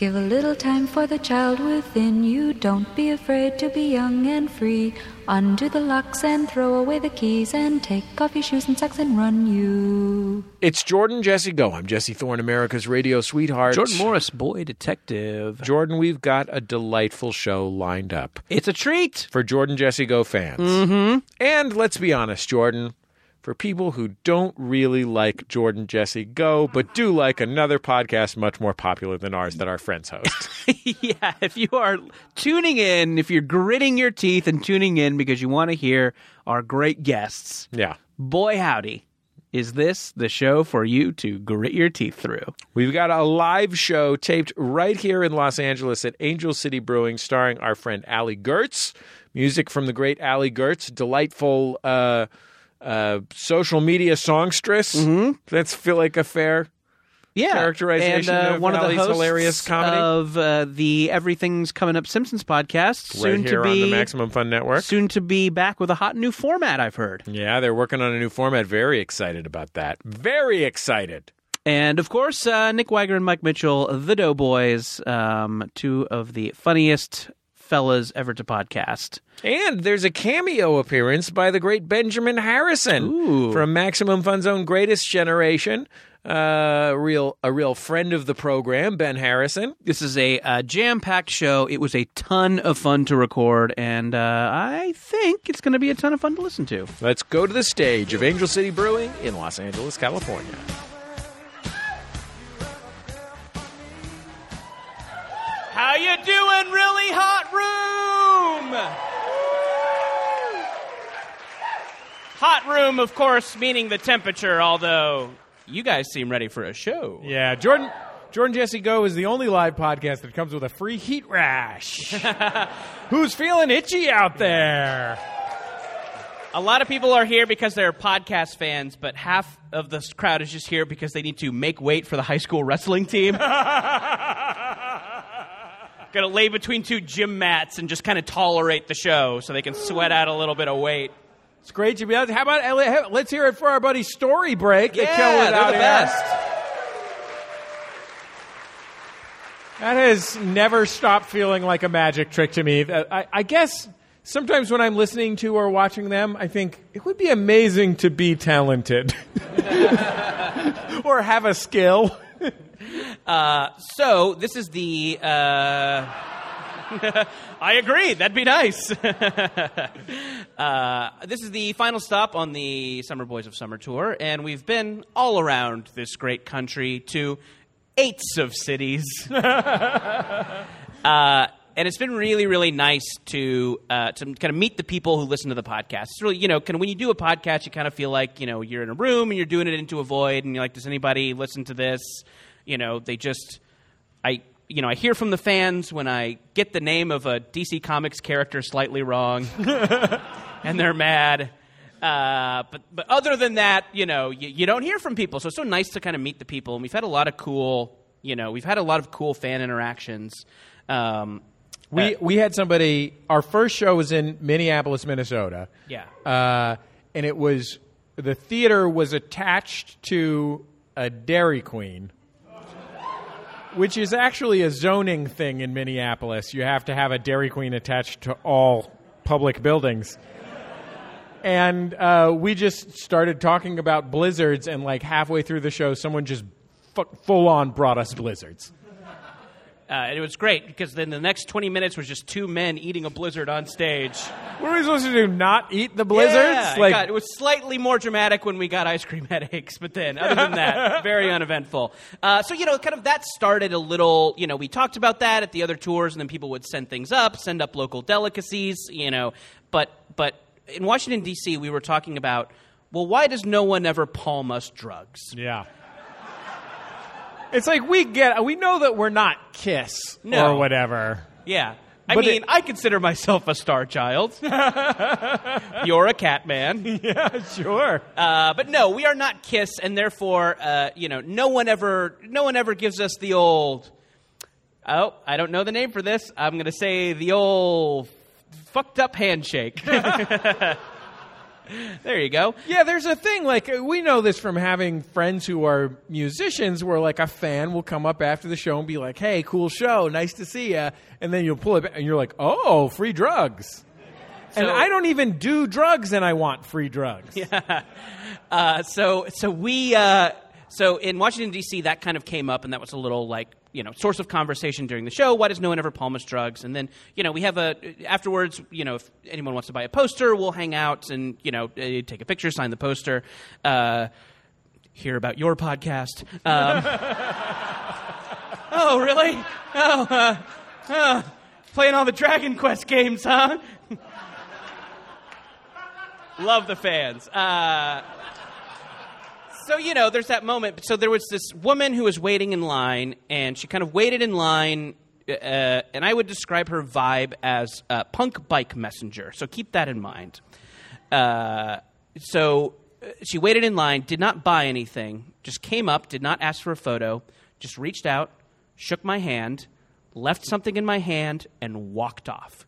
Give a little time for the child within you. Don't be afraid to be young and free. Undo the locks and throw away the keys and take off your shoes and socks and run you. It's Jordan Jesse Go. I'm Jesse Thorne, America's radio sweetheart. Jordan Morris, boy detective. Jordan, we've got a delightful show lined up It's a treat. for Jordan Jesse Go fans. Mm-hmm. And let's be honest, Jordan, for people who don't really like Jordan Jesse Go, but do like another podcast much more popular than ours that our friends host. yeah, if you are tuning in, if you're gritting your teeth and tuning in because you want to hear our great guests, yeah. boy howdy, is this the show for you to grit your teeth through? We've got a live show taped right here in Los Angeles at Angel City Brewing, starring our friend Allie Goertz. Music from the great Allie Goertz, delightful uh, uh, social media songstress. Mm-hmm. That's feel like a fair. Yeah, Characterization and, uh, of one of the hosts hilarious comedy. of uh, the Everything's Coming Up Simpsons podcast, Right soon here to on be the Maximum Fun Network. soon to be back with a hot new format. I've heard. Yeah, they're working on a new format. Very excited about that. Very excited. And of course, uh, Nick Wiger and Mike Mitchell, the Doughboys, um, two of the funniest fellas ever to podcast. And there's a cameo appearance by the great Benjamin Harrison Ooh. from Maximum Fun Zone Greatest Generation. Uh, real a real friend of the program, Ben Harrison. This is a uh, jam-packed show. It was a ton of fun to record, and uh, I think it's going to be a ton of fun to listen to. Let's go to the stage of Angel City Brewing in Los Angeles, California. How you doing, really hot room? Hot room, of course, meaning the temperature. Although you guys seem ready for a show. Yeah, Jordan. Jordan Jesse Go is the only live podcast that comes with a free heat rash. Who's feeling itchy out there? A lot of people are here because they're podcast fans, but half of this crowd is just here because they need to make weight for the high school wrestling team. Got to lay between two gym mats and just kind of tolerate the show so they can sweat out a little bit of weight. It's great to be out. How about Elliot? let's hear it for our buddy Story Break. They kill it out here. That has never stopped feeling like a magic trick to me. Uh, I, I guess sometimes when I'm listening to or watching them, I think it would be amazing to be talented or have a skill. So this is the. Uh... I agree. That'd be nice. uh, this is the final stop on the Summer Boys of Summer tour, and we've been all around this great country to eights of cities. uh, and it's been really, really nice to uh, to kind of meet the people who listen to the podcast. It's really, you know, kind of when you do a podcast, you kind of feel like you know you're in a room and you're doing it into a void, and you're like, does anybody listen to this? You know, they just, I, you know, I hear from the fans when I get the name of a DC Comics character slightly wrong, and they're mad. Uh, but but other than that, you know, you, you don't hear from people. So it's so nice to kind of meet the people, and we've had a lot of cool, you know, we've had a lot of cool fan interactions. Um, We we had somebody. Our first show was in Minneapolis, Minnesota. Yeah. uh, and it was the theater was attached to a Dairy Queen, which is actually a zoning thing in Minneapolis. You have to have a Dairy Queen attached to all public buildings. And uh, we just started talking about blizzards, and like halfway through the show, someone just fu- full on brought us blizzards. Uh, and it was great because then the next 20 minutes was just two men eating a blizzard on stage. What are we supposed to do? Not eat the blizzards? Yeah, it, like got- it was slightly more dramatic when we got ice cream headaches, but then other than that, very uneventful. Uh, so you know, kind of that started a little. You know, we talked about that at the other tours, and then people would send things up, send up local delicacies. You know, but but in Washington D.C., we were talking about. Well, why does no one ever palm us drugs? Yeah. It's like we get we know that we're not Kiss No. or whatever. Yeah. I But mean, it- I consider myself a star child. You're a cat man. Yeah, sure. Uh, but no, we are not Kiss, and therefore, uh, you know, no one ever, no one ever gives us the old. Oh, I don't know the name for this. I'm going to say the old fucked up handshake. there you go. Yeah, there's a thing like uh, we know this from having friends who are musicians, where like a fan will come up after the show and be like, "Hey, cool show, nice to see you," and then you'll pull it back and you're like, "Oh, free drugs." and I don't even do drugs, and I want free drugs. Uh, so so we uh, so in Washington D.C. that kind of came up, and that was a little like you know source of conversation during the show. Why does no one ever palm us drugs? And then you know we have a afterwards. You know if anyone wants to buy a poster, we'll hang out and you know uh, take a picture, sign the poster. Uh, hear about your podcast. Um, oh, really? Oh, uh, uh, playing all the Dragon Quest games, huh? Love the fans. Uh, so you know, there's that moment. So there was this woman who was waiting in line, and she kind of waited in line. Uh, and I would describe her vibe as uh, punk bike messenger. So keep that in mind. Uh, so uh, she waited in line, did not buy anything, just came up, did not ask for a photo, just reached out, shook my hand, left something in my hand, and walked off.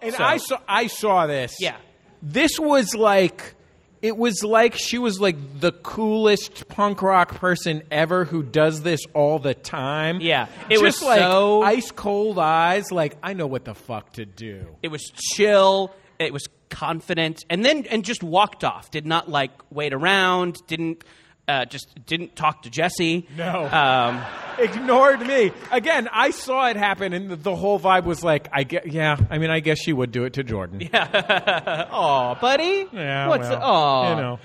And So- I saw I saw this. Yeah. This was like it was like she was like the coolest punk rock person ever who does this all the time. Yeah. It was like so- ice cold eyes, like I know what the fuck to do. It was chill. It was confident, and then and just walked off. Did not like wait around. Didn't uh, just didn't talk to Jesse. No. Um, Ignored me. Again, I saw it happen and the, the whole vibe was like I get yeah, I mean I guess she would do it to Jordan. Yeah, Aw, buddy. Yeah. What's well, aw. you know.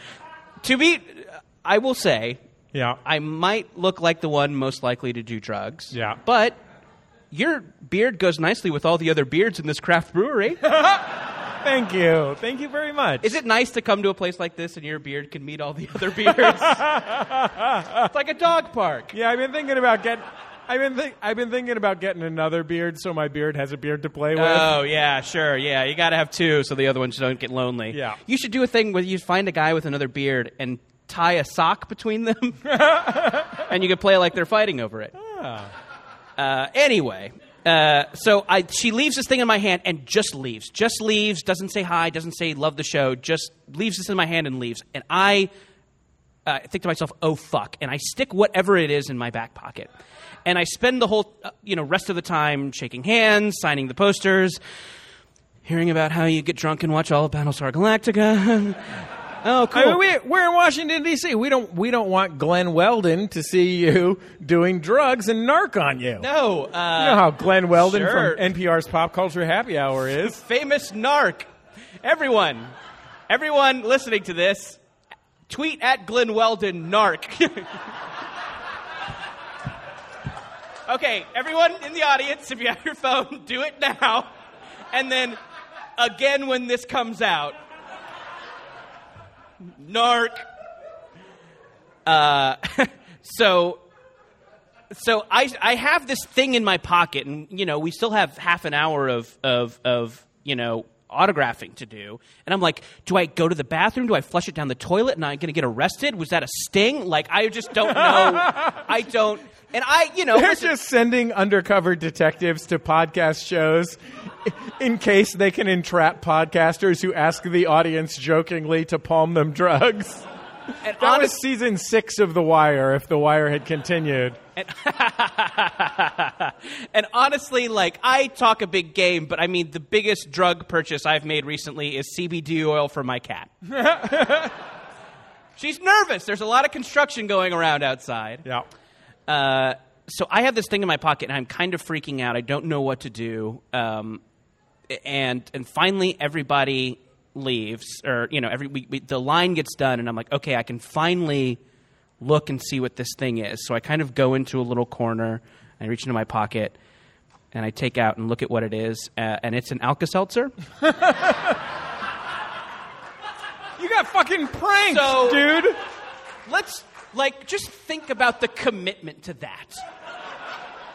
To be, I will say, Yeah. I might look like the one most likely to do drugs. Yeah. But your beard goes nicely with all the other beards in this craft brewery. Thank you. Thank you very much. Is it nice to come to a place like this and your beard can meet all the other beards? it's like a dog park. Yeah, I've been thinking about getting. I've been think, I've been thinking about getting another beard so my beard has a beard to play with. Oh yeah, sure, yeah. You got to have two so the other ones don't get lonely. Yeah. You should do a thing where you find a guy with another beard and tie a sock between them, and you can play like they're fighting over it. Uh, anyway, uh, so I she leaves this thing in my hand and just leaves, just leaves, doesn't say hi, doesn't say love the show, just leaves this in my hand and leaves, and I uh, think to myself, "Oh fuck!" And I stick whatever it is in my back pocket, and I spend the whole uh, you know rest of the time shaking hands, signing the posters, hearing about how you get drunk and watch all of Battlestar Galactica. oh, cool. I mean, we, we're in Washington D.C. We don't we don't want Glenn Weldon to see you doing drugs and narc on you. no, uh, You know how Glenn Weldon sure. from NPR's Pop Culture Happy Hour is. famous narc. Everyone, everyone listening to this, tweet at Glenn Weldon narc. okay, everyone in the audience, if you have your phone, do it now. And then again when this comes out. Narc. Uh, so so I I have this thing in my pocket, and you know we still have half an hour of of of you know autographing to do, and I'm like, do I go to the bathroom? Do I flush it down the toilet? And I'm going to get arrested? Was that a sting? Like I just don't know. I don't, and I you know They're listen, just sending undercover detectives to podcast shows in case they can entrap podcasters who ask the audience jokingly to palm them drugs. and That was season six of The Wire. If The Wire had continued, and honestly, like I talk a big game, but I mean the biggest drug purchase I've made recently is CBD oil for my cat. She's nervous. There's a lot of construction going around outside. yeah. Uh, so I have this thing in my pocket, and I'm kind of freaking out. I don't know what to do. Um, and and finally, everybody leaves, or you know, every we, we, the line gets done, and I'm like, okay, I can finally look and see what this thing is. So I kind of go into a little corner, I reach into my pocket, and I take out and look at what it is, uh, and it's an Alka Seltzer. You got fucking pranked, So- dude. let's like just think about the commitment to that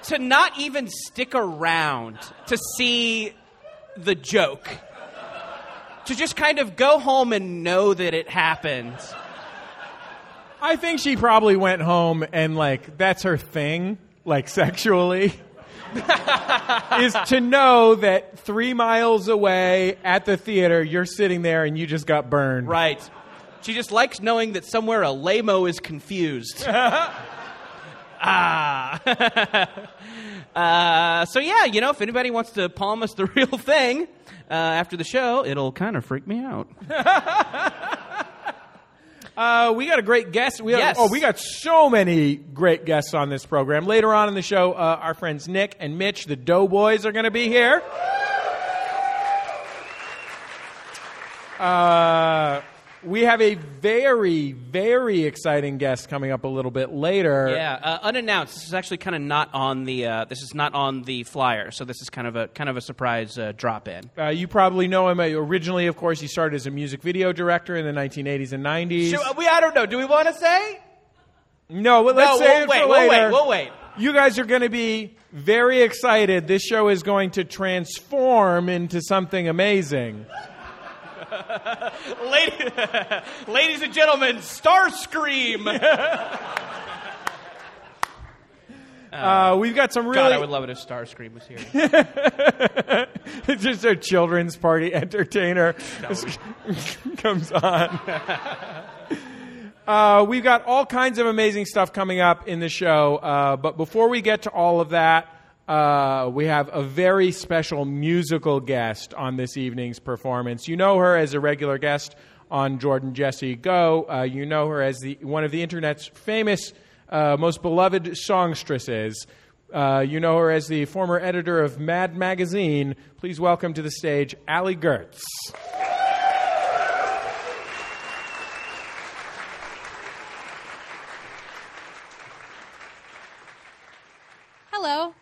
to not even stick around to see the joke to just kind of go home and know that it happened I think she probably went home and like that's her thing, like sexually. is to know that three miles away at the theater, you're sitting there and you just got burned. Right. She just likes knowing that somewhere a lamo is confused. ah. uh, so yeah, you know, if anybody wants to palm us the real thing uh, after the show, it'll kind of freak me out. Uh, we got a great guest. We have, Yes. Oh, we got so many great guests on this program. Later on in the show, uh, our friends Nick and Mitch, the Doughboys, are going to be here. Uh, we have a very, very exciting guest coming up a little bit later. Yeah, uh, unannounced. This is actually kind of not on the. Uh, this is not on the flyer, so this is kind of a kind of a surprise uh, drop in. Uh, you probably know him. Uh, Originally, of course, he started as a music video director in the 1980s and 90s. we, I don't know. Do we want to say? no, but let's no, say we'll it wait. We'll wait. We'll wait. You guys are going to be very excited. This show is going to transform into something amazing. Lady, ladies and gentlemen, Starscream. Uh, we've got some really God, I would love it if Starscream was here. just a children's party entertainer comes on. Uh, we've got all kinds of amazing stuff coming up in the show, uh, but before we get to all of that, uh, we have a very special musical guest on this evening's performance. You know her as a regular guest on Jordan Jesse Go. Uh, you know her as the one of the internet's famous, uh, most beloved songstresses. Uh, you know her as the former editor of Mad Magazine. Please welcome to the stage Allie Goertz. Hello.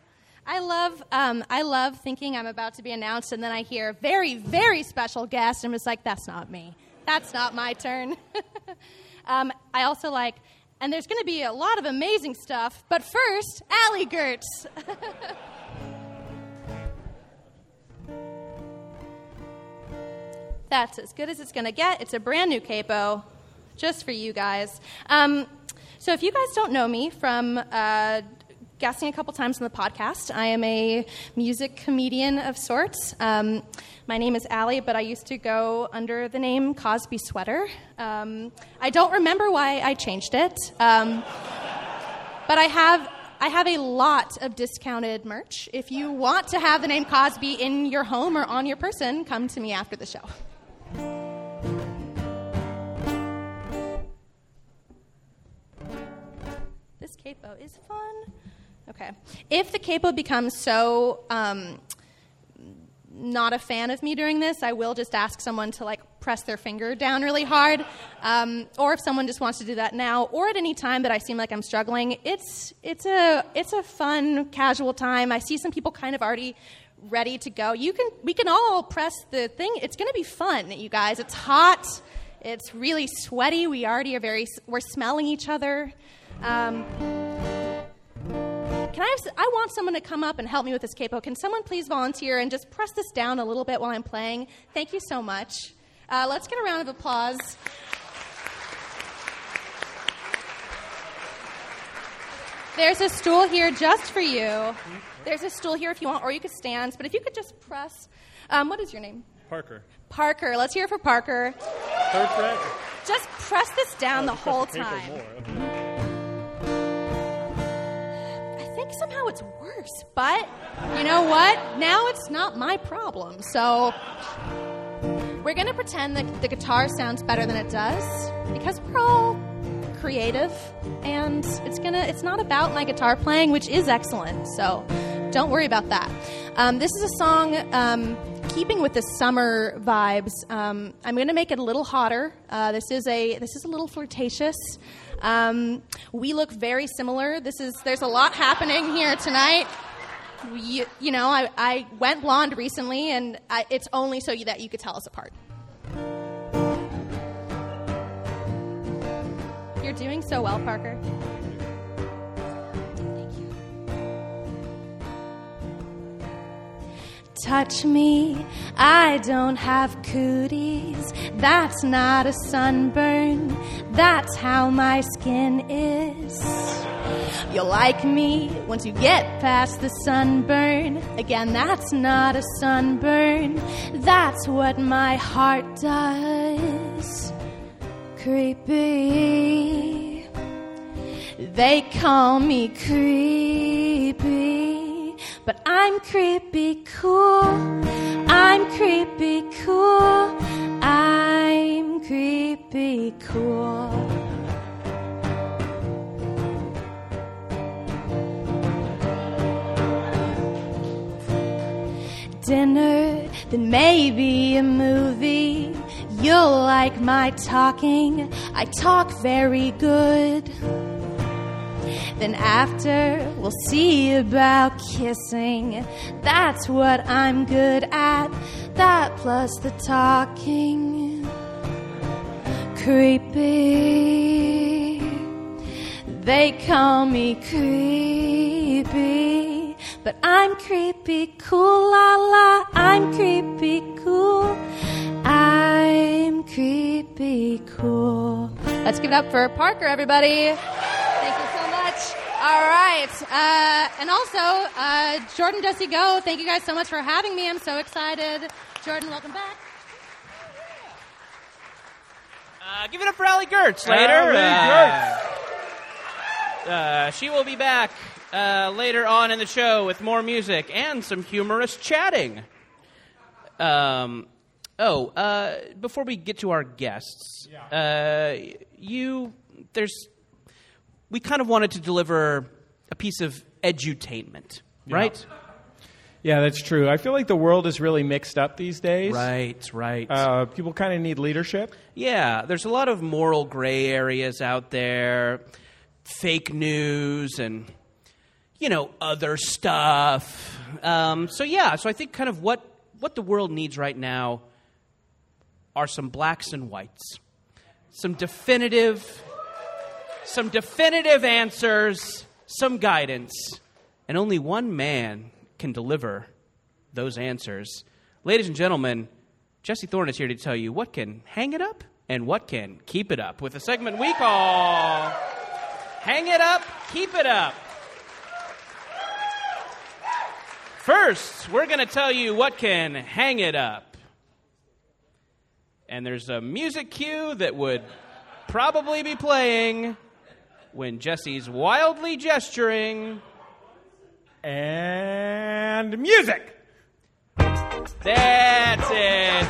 I love um, I love thinking I'm about to be announced, and then I hear very very special guest. and I'm just like, that's not me. That's not my turn. um, I also like, and there's going to be a lot of amazing stuff. But first, Allie Goertz. That's as good as it's going to get. It's a brand new capo, just for you guys. Um, so, if you guys don't know me from uh, guesting a couple times on the podcast, I am a music comedian of sorts. Um, my name is Allie, but I used to go under the name Cosby Sweater. Um, I don't remember why I changed it, um, but I have. I have a lot of discounted merch. If you want to have the name Cosby in your home or on your person, come to me after the show. This capo is fun. Okay. If the capo becomes so um, not a fan of me during this, I will just ask someone to like press their finger down really hard. Um, or if someone just wants to do that now, or at any time that I seem like I'm struggling, it's it's a it's a fun, casual time. I see some people kind of already ready to go. You can we can all press the thing. It's going to be fun, you guys. It's hot. It's really sweaty. We already are very we're smelling each other. Um, can I, have, I want someone to come up and help me with this capo. Can someone please volunteer and just press this down a little bit while I'm playing? Thank you so much. Uh, let's get a round of applause. There's a stool here just for you. There's a stool here if you want, or you could stand. But if you could just press. Um, what is your name? Parker. Parker. Let's hear it for Parker. Third fret. Just press this down the whole Press the paper time. Think somehow it's worse, but you know what? Now it's not my problem. So we're going to pretend that the guitar sounds better than it does because we're all creative and it's going to it's not about my guitar playing, which is excellent. So don't worry about that. Um, this is a song um, keeping with the summer vibes. Um, I'm going to make it a little hotter. Uh, this is a this is a little flirtatious. Um, we look very similar. This is there's a lot happening here tonight. You, you know, I, I went blonde recently, and I, it's only so you, that you could tell us apart. You're doing so well, Parker. Touch me, I don't have cooties. That's not a sunburn, that's how my skin is. You'll like me once you get past the sunburn. Again, that's not a sunburn. That's what my heart does. Creepy. They call me creepy, but I'm creepy cool. I'm creepy cool. I'm creepy cool. dinner, then maybe a movie. You'll like my talking, I talk very good. Then after, we'll see about kissing. That's what I'm good at, that plus the talking. Creepy. They call me creepy, but I'm creepy cool, la la. I'm creepy cool. I'm creepy cool. Let's give it up for Parker, everybody. Thank you so much. All right. Uh, and also, uh, Jordan Jesse Go, thank you guys so much for having me. I'm so excited. Jordan, welcome back. Uh, give it up for Allie Goertz later. Allie Uh, uh, she will be back uh, later on in the show with more music and some humorous chatting. Um, oh, uh, before we get to our guests, uh, you there's we kind of wanted to deliver a piece of edutainment, right? Yeah, that's true. I feel like the world is really mixed up these days. Right, right. Uh, people kind of need leadership. Yeah, there's a lot of moral gray areas out there, fake news, and you know other stuff. Um, so yeah, so I think kind of what what the world needs right now are some blacks and whites, some definitive, some definitive answers, some guidance, and only one man can deliver those answers. Ladies and gentlemen, Jesse Thorne is here to tell you what can hang it up and what can keep it up with a segment we call Hang It Up, Keep It Up. First, we're going to tell you what can hang it up. And there's a music cue that would probably be playing when Jesse's wildly gesturing. And music. That's it.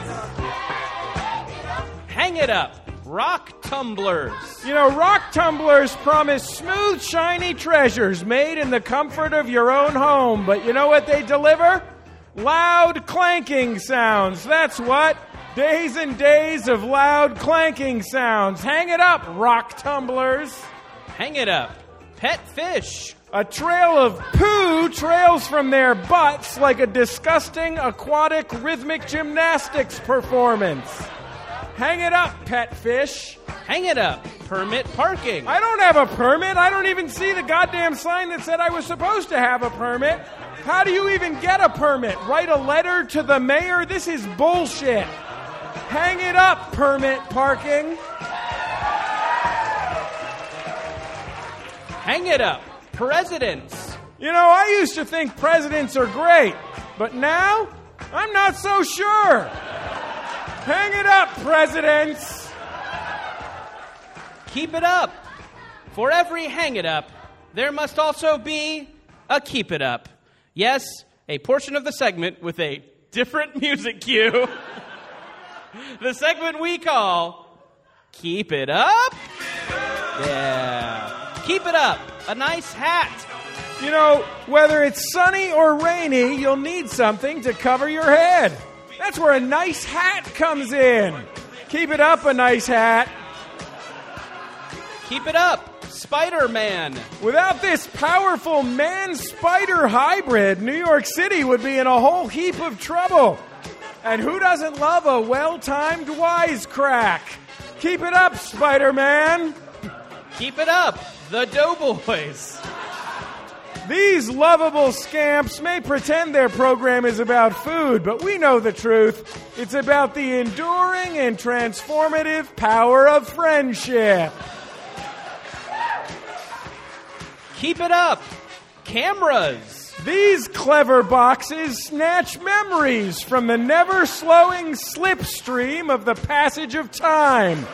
Hang it up. Rock tumblers. You know, rock tumblers promise smooth, shiny treasures made in the comfort of your own home. But you know what they deliver? Loud clanking sounds. That's what. Days and days of loud clanking sounds. Hang it up, rock tumblers. Hang it up. Pet fish. A trail of poo trails from their butts like a disgusting aquatic rhythmic gymnastics performance. Hang it up, pet fish. Hang it up. Permit parking. I don't have a permit. I don't even see the goddamn sign that said I was supposed to have a permit. How do you even get a permit? Write a letter to the mayor? This is bullshit. Hang it up, permit parking. Hang it up. Presidents. You know, I used to think presidents are great, but now I'm not so sure. Hang it up, presidents. Keep it up. For every hang it up, there must also be a keep it up. Yes, a portion of the segment with a different music cue. the segment we call Keep It Up. Yeah. Keep it up. A nice hat. You know, whether it's sunny or rainy, you'll need something to cover your head. That's where a nice hat comes in. Keep it up, a nice hat. Keep it up. Spider Man. Without this powerful man spider hybrid, New York City would be in a whole heap of trouble. And who doesn't love a well timed wisecrack? Keep it up, Spider Man. Keep it up. The Doughboys. These lovable scamps may pretend their program is about food, but we know the truth. It's about the enduring and transformative power of friendship. keep it up. Cameras. These clever boxes snatch memories from the never slowing slipstream of the passage of time.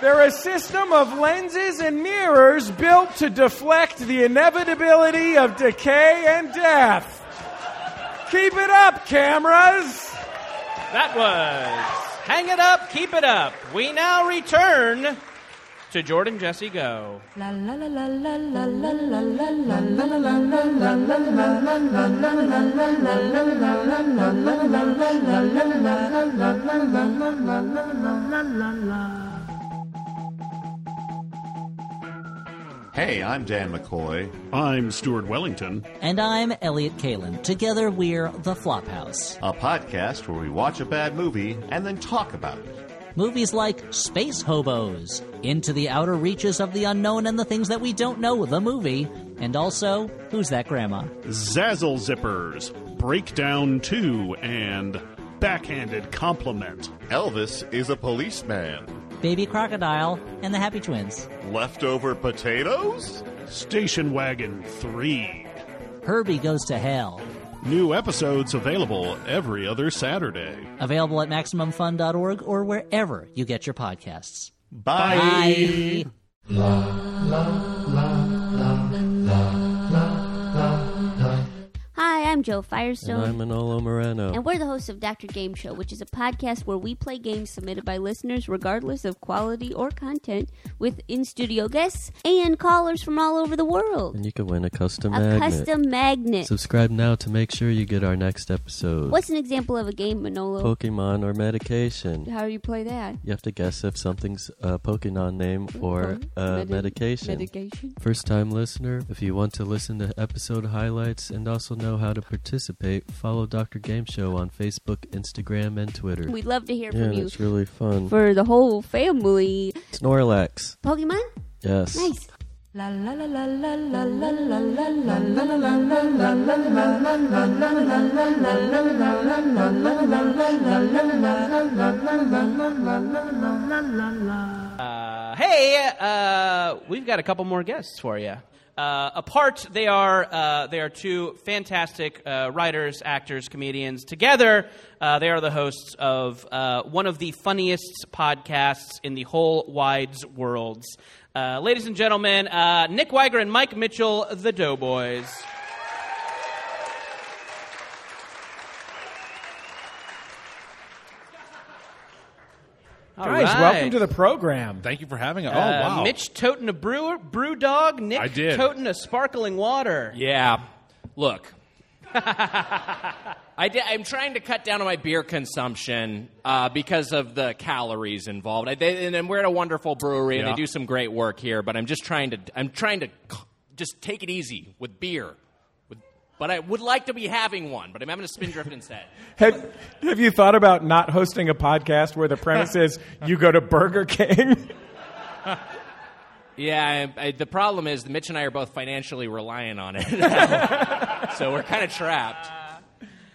They're a system of lenses and mirrors built to deflect the inevitability of decay and death. Keep it up, cameras! That was Hang It Up, Keep It Up. We now return to Jordan Jesse Go. Hey, I'm Dan McCoy. I'm Stuart Wellington. And I'm Elliot Kalan. Together we're The Flophouse. A podcast where we watch a bad movie and then talk about it. Movies like Space Hobos, Into the Outer Reaches of the Unknown and the Things That We Don't Know, the movie, and also Who's That Grandma? Zazzle Zippers, Breakdown 2, and Backhanded Compliment. Elvis is a policeman. Baby Crocodile and the Happy Twins. Leftover potatoes? Station Wagon 3. Herbie Goes to Hell. New episodes available every other Saturday. Available at MaximumFun.org or wherever you get your podcasts. Bye. Bye. Hi, I'm Joe Firestone. I'm Manolo Moreno. And we're the hosts of Dr. Game Show, which is a podcast where we play games submitted by listeners, regardless of quality or content, with in studio guests and callers from all over the world. And you can win a custom A magnet. custom magnet. Subscribe now to make sure you get our next episode. What's an example of a game, Manolo? Pokemon or medication? How do you play that? You have to guess if something's a Pokemon name or a Medi- medication. Medication. First time listener, if you want to listen to episode highlights and also know how to participate, follow Dr. Game Show on Facebook, Instagram, and Twitter. We'd love to hear yeah, from you. It's really fun. For the whole family. Snorlax. Pokemon? Yes. Nice. Uh, hey, uh, we've got a couple more guests for you. Uh, apart, they are uh, they are two fantastic uh, writers, actors, comedians. Together, uh, they are the hosts of uh, one of the funniest podcasts in the whole wide world. Uh, ladies and gentlemen, Nick Wiger and Mike Mitchell, the Doughboys. All Guys, right. welcome to the program. Thank you for having it. Oh, Uh, wow. Mitch toting a brew, brew dog. Nick I did. toting a sparkling water. Yeah. Look. I did, I'm trying to cut down on my beer consumption uh, because of the calories involved. I, they, and we're at a wonderful brewery, and Yeah. they do some great work here. But I'm just trying to I'm trying to just take it easy with beer. With, but I would like to be having one, but I'm having a spindrift instead. Have, have you thought about not hosting a podcast where the premise is you go to Burger King? Yeah, I, I, the problem is that Mitch and I are both financially reliant on it, so we're kind of trapped.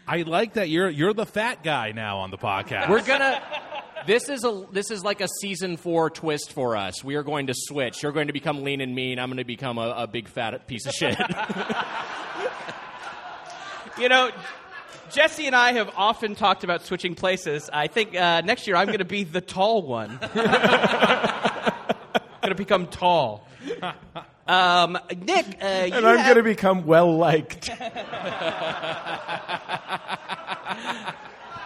I like that you're you're the fat guy now on the podcast. We're gonna. This is a this is like a season four twist for us. We are going to switch. You're going to become lean and mean. I'm going to become a, a big fat piece of shit. You know, Jesse and I have often talked about switching places. I think uh, next year I'm going to be the tall one. going to become tall. Um, Nick, uh, you and I'm have- going to become well liked.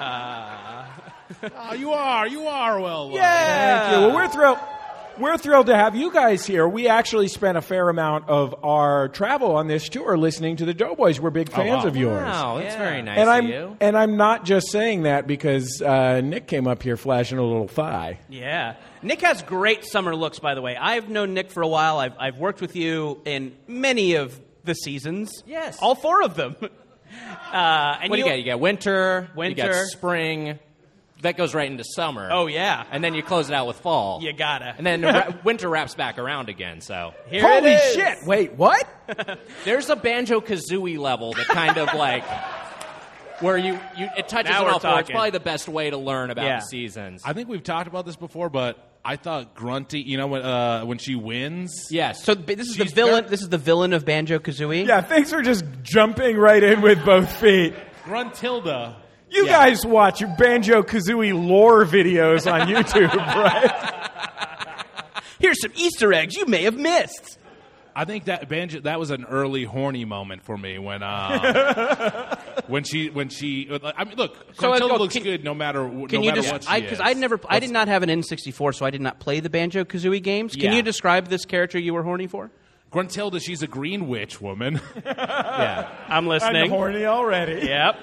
oh, you are you are well. liked. Thank you. Well, we're thrilled. We're thrilled to have you guys here. We actually spent a fair amount of our travel on this tour listening to the Doughboys. We're big fans wow. of yours. wow, that's very nice and of I'm you. and I'm not just saying that because uh, Nick came up here flashing a little thigh. Yeah. Nick has great summer looks, by the way. I've known Nick for a while. I've, I've worked with you in many of the seasons. Yes. All four of them. Uh, and What do you got? You got winter, you got Winter. spring. That goes right into summer. Oh, yeah. and then you close it out with fall. You gotta. And then ra- winter wraps back around again. So Here Holy it is. shit! Wait, what? there's a banjo kazooie level that kind of like where you, you it touches Now on we're all four. It's talking. probably the best way to learn about Yeah. the seasons. I think we've talked about this before, but I thought Grunty. You know when uh, when she wins. Yes. So b- this is the She's villain. very- This is the villain of Banjo Kazooie. Yeah, thanks for just jumping right in with both feet. Gruntilda. You Yeah. guys watch Banjo Kazooie lore videos on YouTube, right? Here's some Easter eggs you may have missed. I think that banjo that was an early horny moment for me when uh, when she when she I mean look So, Gruntilda go- looks can- good no matter no Can you matter just what she I because is. I never I did not have an N64, so I did not play the Banjo Kazooie games. Can Yeah. you describe this character you were horny for? Gruntilda she's a green witch woman Yeah, I'm I'm listening. horny already. Yep.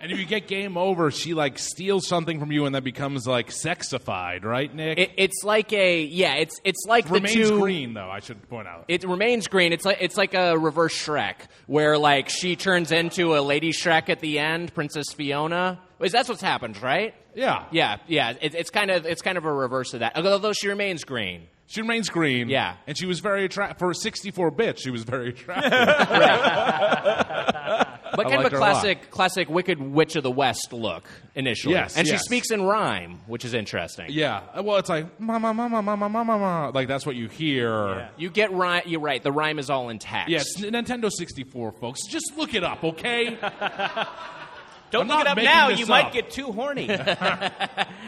And if you get game over she like steals something from you and that becomes like sexified right Nick It, it's like a yeah. It's it's like the remains two. green though I should point out It remains green. It's like it's like a reverse Shrek, where like she turns into a Lady Shrek at the end, Princess Fiona. Wait, that's what's happened, right? yeah Yeah, yeah. It, it's kind of it's kind of a reverse of that. Although she remains green. she remains green Yeah. and she was very attractive for 64 bits she was very attractive But kind of a her a classic, classic Wicked Witch of the West look initially. Yes, and she speaks in rhyme, which is interesting. yeah well it's like mama mama mama mama mama like that's what you hear You get rhyme. You're right. The rhyme is all intact. Yes, Nintendo 64, folks. Just look it up, okay? Don't I'm look it up now. You might get too horny.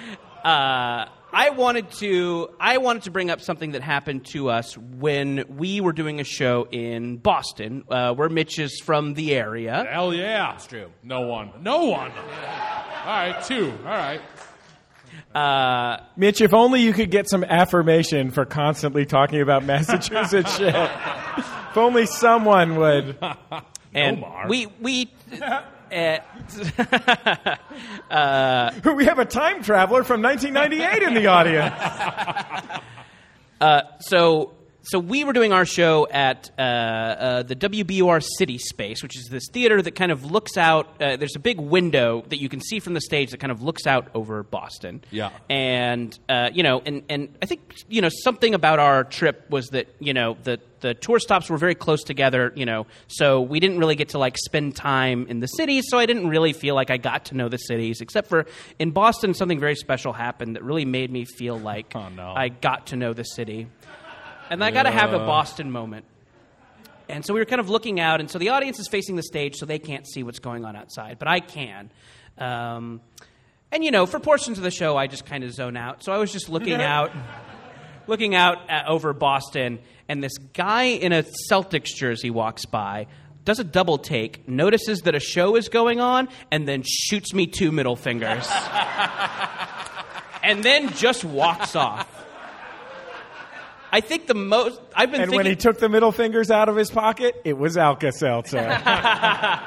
uh, I wanted to. I wanted to bring up something that happened to us when we were doing a show in Boston, uh, where Mitch is from the area. Hell yeah. That's true. No one. No one. All right, two. All right. Uh, Mitch, if only you could get some affirmation for constantly talking about Massachusetts shit. If only someone would. and Omar. we we. Uh, We have a time traveler from 1998 in the audience. Uh, so so we were doing our show at uh, uh, the WBUR City Space, which is this theater that kind of looks out. Uh, there's a big window that you can see from the stage that kind of looks out over Boston. Yeah. and uh, you know, and and I think you know something about our trip was that you know the the tour stops were very close together. You know, so we didn't really get to like spend time in the cities. So I didn't really feel like I got to know the cities, except for in Boston, something very special happened that really made me feel like Oh, no. I got to know the city. And I got to have a Boston moment. And so we were kind of looking out, and so the audience is facing the stage, so they can't see what's going on outside, but I can. Um, and you know, for portions of the show, I just kind of zone out. So I was just looking out, looking out at, over Boston, and this guy in a Celtics jersey walks by, does a double take, notices that a show is going on, and then shoots me two middle fingers, and then just walks off. I think the most I've been And thinking. when he took the middle fingers out of his pocket, it was Alka Seltzer.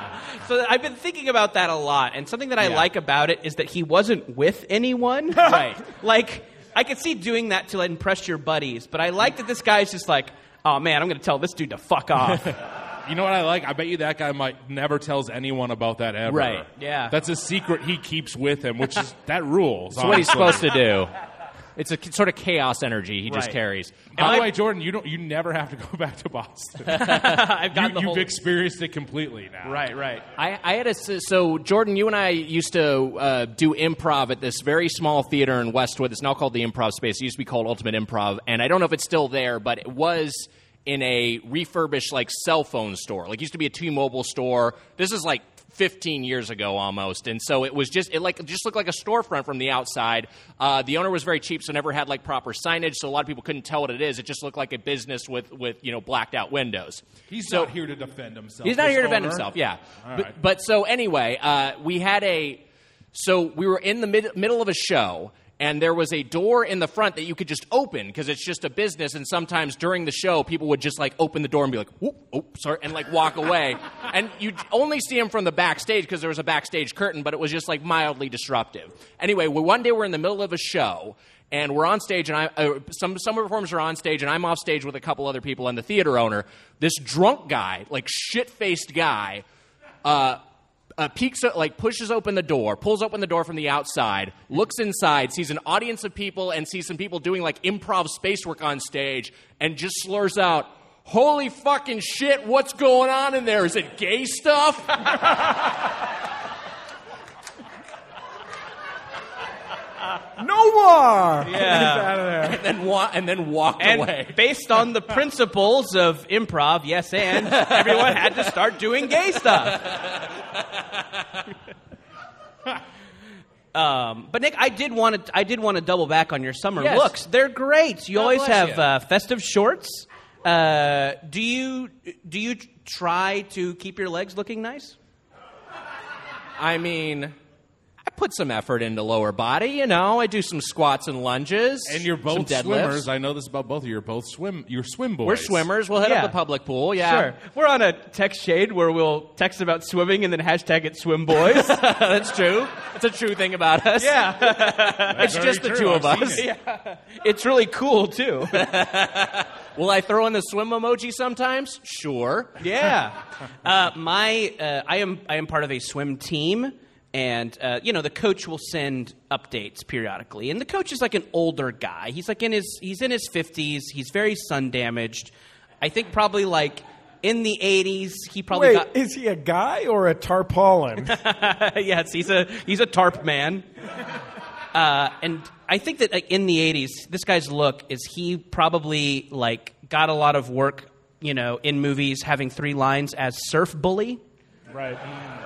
So I've been thinking about that a lot, and something that I Yeah. like about it is that he wasn't with anyone. Right. like I could see doing that to impress your buddies, but I like that this guy's just like, oh man, I'm going to tell this dude to fuck off. You know what I like? I bet you that guy might never tells anyone about that ever. Right, yeah. That's a secret he keeps with him, which is that rules. That's what he's supposed to do. It's a sort of chaos energy he just Right. carries. By the way, Jordan, you don't. You never have to go back to Boston. I've got you, the you've whole experienced it completely now. right, right. I, I had a so Jordan, you and I used to uh, do improv at this very small theater in Westwood. It's now called the Improv Space. It used to be called Ultimate Improv, and I don't know if it's still there, but it was in a refurbished like cell phone store. Like it used to be a T-Mobile store. This is like 15 years ago almost, and so it was just it like it just looked like a storefront from the outside. Uh, the owner was very cheap, so never had like proper signage, so a lot of people couldn't tell what it is. It just looked like a business with with you know blacked out windows. He's So- not here to defend himself. He's not here to defend owner. himself. Yeah, but, but so anyway, uh, we had a so we were in the mid, middle of a show. And there was a door in the front that you could just open because it's just a business. And sometimes during the show, people would just like open the door and be like, "Whoop, oh, sorry," and like walk away. and you'd only see him from the backstage because there was a backstage curtain, but it was just like mildly disruptive. Anyway, well, one day we're in the middle of a show, and we're on stage, and I uh, some some performers are on stage, and I'm off stage with a couple other people and the theater owner. This drunk guy, like shit faced guy, uh, uh, peeks like pushes open the door, pulls open the door from the outside, looks inside, sees an audience of people, and sees some people doing like improv space work on stage, and just slurs out. Holy fucking shit, what's going on in there? Is it gay stuff? no more! Yeah. He's out of there. then wa- and then walked And away. based on the principles of improv, yes, and everyone had to start doing gay stuff. Um, but Nick, I did want to. I did want to double back on your summer Yes. looks. They're great. You God always bless have you. uh, festive shorts. Uh, do you do you try to keep your legs looking nice? I mean, I put some effort into lower body. You know, I do some squats and lunges. And you're both deadlifts. swimmers. I know this about both of you. You're both swim. You're swim boys. We're swimmers. We'll hit Yeah. up the public pool. Yeah, Sure. We're on a text shade where we'll text about swimming and then hashtag it swim boys. that's true. It's a true thing about us. yeah. it's just the true. two of I've us. it. yeah. It's really cool too. Will I throw in the swim emoji sometimes? Sure. Yeah. Uh, my, uh, I am, I am part of a swim team, and uh, you know the coach will send updates periodically. And the coach is like an older guy. He's like in his, he's in his fifties. He's very sun damaged. I think probably like in the eighties. He probably Wait, got. is he a guy or a tarpaulin? yes, he's a he's a tarp man. Uh, and I think that like, in the '80s, this guy's look is he probably like got a lot of work, you know, in movies, having three lines as surf bully. Right.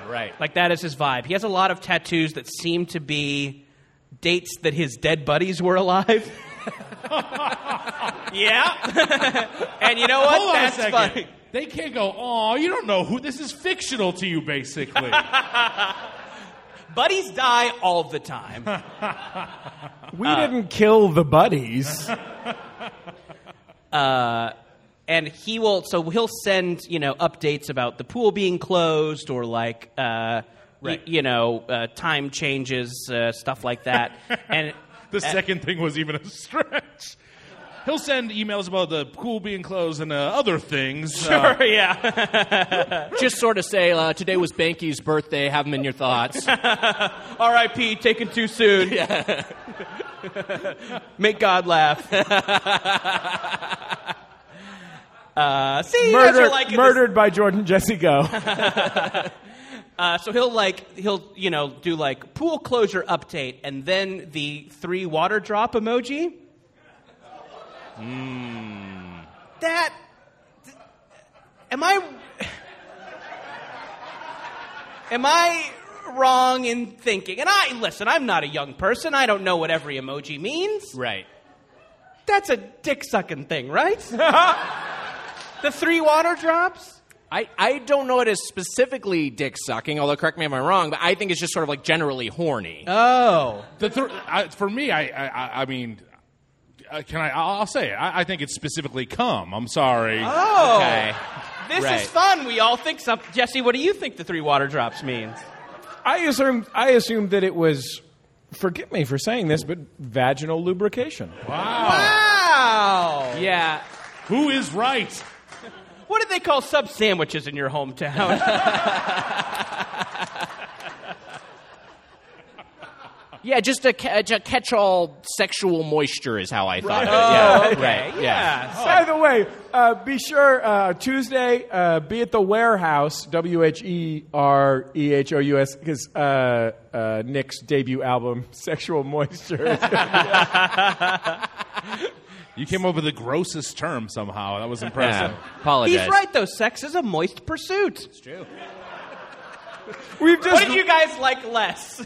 Right. Like that is his vibe. He has a lot of tattoos that seem to be dates that his dead buddies were alive. yeah. and you know what? Hold on That's a second. funny. They can't go. Oh, you don't know who this is. Fictional to you, basically. Buddies die all the time. We didn't kill the buddies. uh, and he will so he'll send you know updates about the pool being closed or like uh, y- you know uh, time changes uh, stuff like that and the second thing was even a stretch. He'll send emails about the pool being closed and uh, other things. sure yeah Just sort of say, uh, today was Banky's birthday. Have him in your thoughts. R.I.P. Taken too soon. yeah. Make God laugh. Uh, see, you guys are Murdered, this- murdered by Jordan Jesse Go. Uh, so he'll like he'll you know do like pool closure update and then the three water drop emoji. That am I am I wrong in thinking? And I listen, I'm not a young person. I don't know what every emoji means. right. That's a dick sucking thing, right? the three water drops. I, I don't know it as specifically dick sucking, although correct me if I'm wrong, but I think it's just sort of like generally horny. Oh, The th- I, for me, I, I, I- I mean, uh, can I? I'll I'll say it. I, I think it's specifically cum. I'm sorry. oh. Okay. This Right. is fun. We all think something. Jesse, what do you think the three water drops means? I assumed I assumed that it was. Forgive me for saying this, but vaginal lubrication. Wow. Yeah. Who is right? What did they call sub sandwiches in your hometown? Yeah, just a, a catch all sexual moisture is how I thought. Oh, of it. okay. Yeah, right. Yeah. By the way, uh, be sure uh, Tuesday uh, be at the warehouse W H E R E H O U S because uh, uh, Nick's debut album "Sexual Moisture." You came up with the grossest term somehow. That was impressive. Yeah. Apologize. He's right, though. Sex is a moist pursuit. It's true. We've What did you guys like less?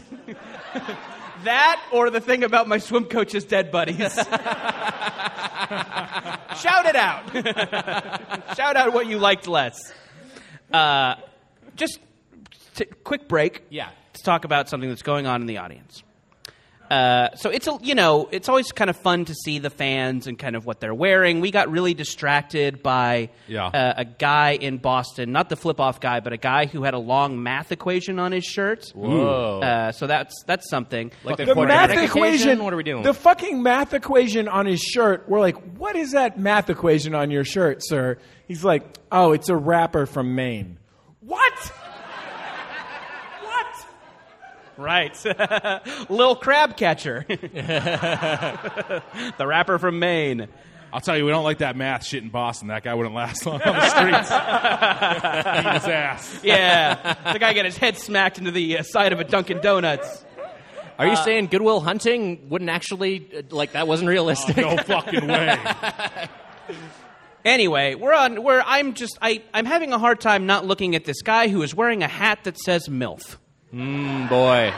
that or the thing about my swim coach's dead buddies? Shout it out. Shout out what you liked less. Uh, just t- quick break. Yeah. To talk about something that's going on in the audience. Uh, so it's a, you know it's always kind of fun to see the fans and kind of what they're wearing. We got really distracted by Yeah. uh, a guy in Boston, not the flip off guy, but a guy who had a long math equation on his shirt. Whoa. Uh, so that's that's something. Like the the math equation. What are we doing? The fucking math equation on his shirt. We're like, what is that math equation on your shirt, sir? He's like, oh, it's a rapper from Maine. What? what? Right. Lil Crab Catcher. the rapper from Maine. I'll tell you, we don't like that math shit in Boston. That guy wouldn't last long on the streets. Eating his ass. Yeah. the guy got his head smacked into the uh, side of a Dunkin' Donuts. Are you saying Good Will Hunting wouldn't actually uh, like that wasn't realistic? no fucking way. Anyway, we're on. We're. I'm just. I. I'm having a hard time not looking at this guy who is wearing a hat that says MILF. Mm, boy.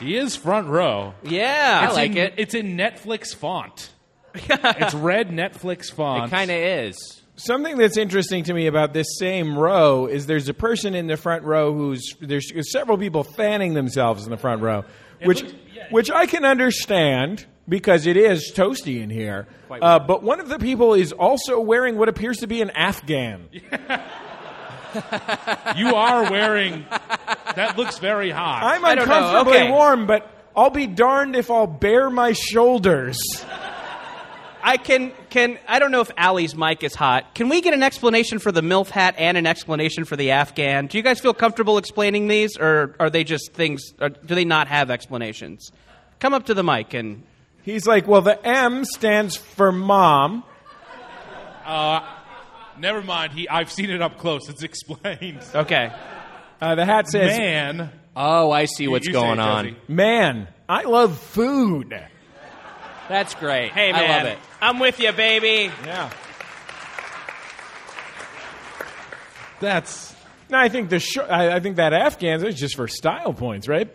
He is front row. Yeah, I It's like in- it. It's in Netflix font. it's red Netflix font. It kind of is. Something that's interesting to me about this same row is there's a person in the front row who's there's several people fanning themselves in the front row, which which I can understand because it is toasty in here. Uh, but one of the people is also wearing what appears to be an Afghan. You are wearing. That looks very hot. I'm I don't know. uncomfortably Okay. warm, but I'll be darned if I'll bare my shoulders. I can. Can. I don't know if Allie's mic is hot. Can we get an explanation for the MILF hat and an explanation for the Afghan? Do you guys feel comfortable explaining these, or are they just things? Or do they not have explanations? Come up to the mic and. He's like, well, the M stands for mom. Uh, Never mind. He. I've seen it up close. It's explained. Okay. Uh, the hat says, Man. Oh, I see what's You say it, going on. Jesse. man, I love food. That's great. Hey I man, love it. I'm with you, baby. Yeah. That's. No, I think the sh- I, I think that Afghans is just for style points, right?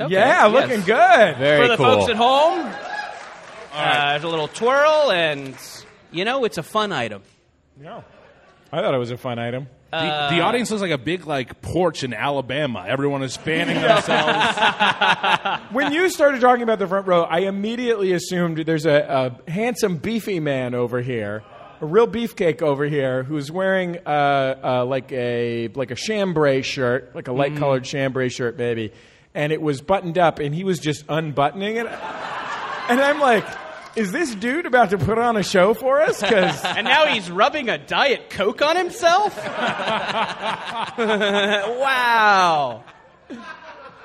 Okay, Yeah, yes. looking good. Very For the cool. folks at home, uh, there's a little twirl, and you know it's a fun item. Yeah. I thought it was a fun item. The, the audience looks like a big like porch in Alabama. Everyone is fanning themselves. When you started talking about the front row, I immediately assumed there's a, a handsome, beefy man over here, a real beefcake over here, who's wearing uh, uh, like a like a chambray shirt, like a light colored chambray shirt, maybe, and it was buttoned up, and he was just unbuttoning it, and I'm like. Is this dude about to put on a show for us? Because And now he's rubbing a diet coke on himself. wow.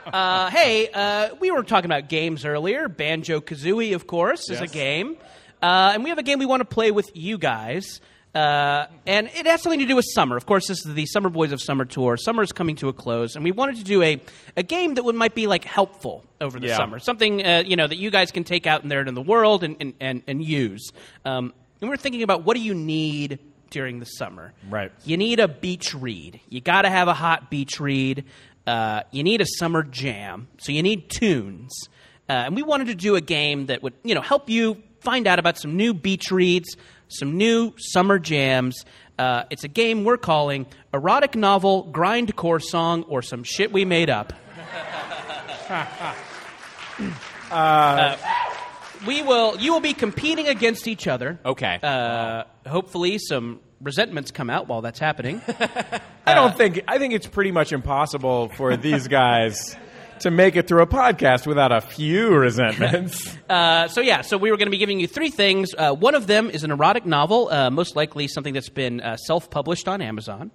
Uh, hey, uh, we were talking about games earlier. Banjo Kazooie, of course, is a game. Uh, and we have a game we want to play with you guys. Uh, and it has something to do with summer. Of course, this is the Summer Boys of Summer tour. Summer is coming to a close, and we wanted to do a, a game that would might be like helpful over the Yeah. summer. Something uh, you know that you guys can take out in there in the world and and, and, and use. Um, and we're thinking about what do you need during the summer? Right. You need a beach read. You got to have a hot beach read. Uh, you need a summer jam. So you need tunes. Uh, and we wanted to do a game that would, you know, help you find out about some new beach reads, some new summer jams. Uh, it's a game we're calling erotic novel, grindcore song, or some shit we made up. Uh, we will. You will be competing against each other. Okay. Uh, hopefully, some resentments come out while that's happening. I don't think I think it's pretty much impossible for these guys to make it through a podcast without a few resentments. Uh, so yeah, so we were going to be giving you three things. Uh, one of them is an erotic novel, uh, most likely something that's been uh, self-published on Amazon.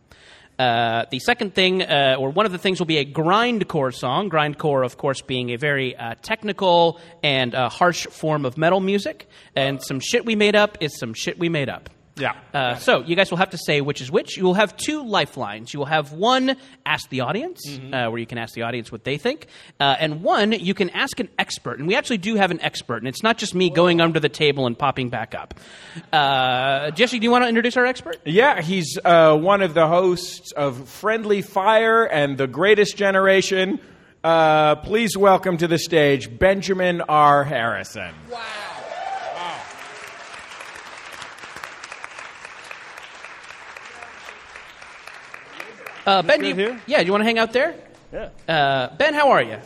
Uh, the second thing, uh, or one of the things, will be a grindcore song. Grindcore, of course, being a very uh, technical and harsh form of metal music. And some shit we made up is some shit we made up. Yeah. Uh, so you guys will have to say which is which. You will have two lifelines. You will have one ask the audience, uh, where you can ask the audience what they think, uh, and one you can ask an expert. And we actually do have an expert, and it's not just me going under the table and popping back up. Uh, Jesse, do you want to introduce our expert? Yeah, he's uh, one of the hosts of Friendly Fire and The Greatest Generation. Uh, please welcome to the stage Benjamin R. Harrison. Uh, ben, do you, yeah, do you want to hang out there? Yeah. Uh, ben, how are you?